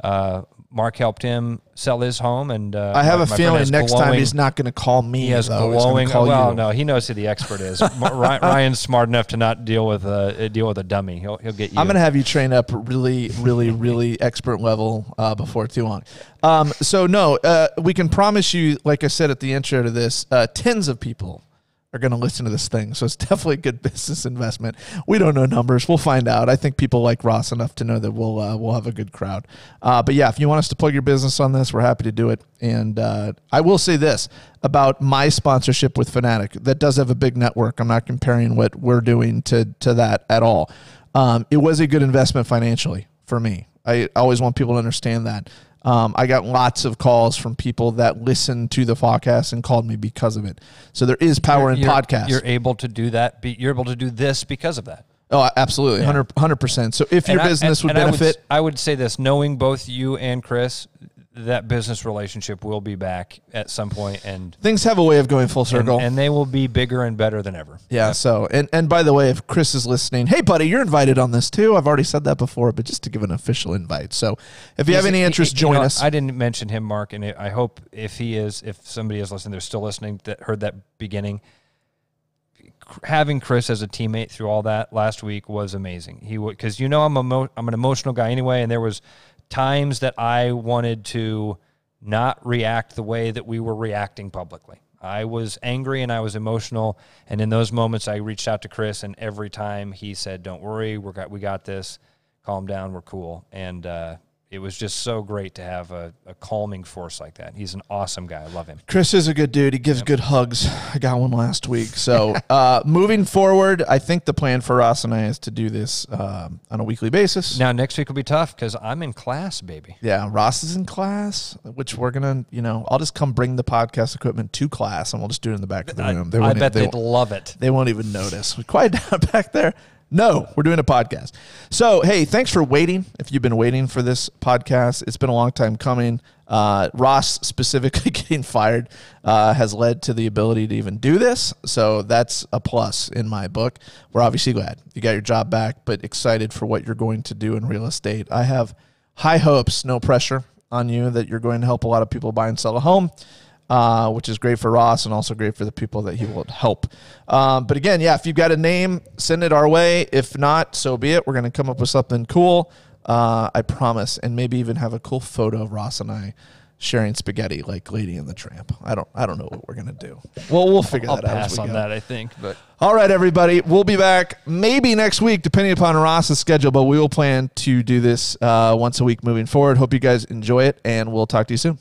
Uh, Mark helped him sell his home, and uh, I have my- a feeling next time he's not going to call me. He has though. Glowing. call Well, you. no, he knows who the expert is. Ryan's smart enough to not deal with a deal with a dummy. He'll he'll get you. I'm gonna have you train up really, really, really expert level uh, before too long. Um, so no, uh, we can promise you, like I said at the intro to this, uh, tens of people are gonna listen to this thing. So it's definitely a good business investment. We don't know numbers. We'll find out. I think people like Ross enough to know that we'll uh, we'll have a good crowd. Uh, but yeah, if you want us to plug your business on this, we're happy to do it. And uh, I will say this about my sponsorship with Fanatic. That does have a big network. I'm not comparing what we're doing to to that at all. Um, it was a good investment financially for me. I always want people to understand that. Um, I got lots of calls from people that listened to the podcast and called me because of it. So there is power in you're, podcasts. You're able to do that. Be, you're able to do this because of that. oh, absolutely, 100 percent. So if your I- business and- would and I benefit, I would say this: knowing both you and Chris, that business relationship will be back at some point, and things have a way of going full circle. and they will be bigger and better than ever. yeah. So and and by the way, if Chris is listening, hey buddy, you're invited on this too. I've already said that before, but just to give an official invite. So if you have any he- interest, you join know, us. I didn't mention him, Mark, and I hope if he is, if somebody is listening, they're still listening that heard that beginning. Having Chris as a teammate through all that last week was amazing. He would because you know I'm a mo- I'm an emotional guy anyway, and there was times that I wanted to not react the way that we were reacting publicly. I was angry and I was emotional, and in those moments, I reached out to Chris, and every time he said, "Don't worry, we got we got this. Calm down, we're cool." And uh, it was just so great to have a, a calming force like that. He's an awesome guy. I love him. Chris is a good dude. He gives good hugs. I got one last week. So, uh, moving forward, I think the plan for Ross and I is to do this um, on a weekly basis. Now next week will be tough because I'm in class, baby. Yeah, Ross is in class, which we're gonna, you know, I'll just come bring the podcast equipment to class, and we'll just do it in the back of the I, room. I won't- bet they, they'd love it. they won't even notice. We Quiet down back there. No, we're doing a podcast. So, hey, thanks for waiting. If you've been waiting for this podcast, it's been a long time coming. Uh, Ross specifically getting fired uh, has led to the ability to even do this. So that's a plus in my book. We're obviously glad you got your job back, but excited for what you're going to do in real estate. I have high hopes, no pressure on you that you're going to help a lot of people buy and sell a home. Uh, which is great for Ross and also great for the people that he will help. Um, but again, yeah, if you've got a name, send it our way. If not, so be it. We're going to come up with something cool. Uh, I promise, and maybe even have a cool photo of Ross and I sharing spaghetti like Lady and the Tramp. I don't, I don't know what we're gonna do. Well, we'll figure I'll that out. as pass on go. that, I think. But All right, everybody. We'll be back maybe next week, depending upon Ross's schedule, but we will plan to do this uh, once a week moving forward. Hope you guys enjoy it, and we'll talk to you soon.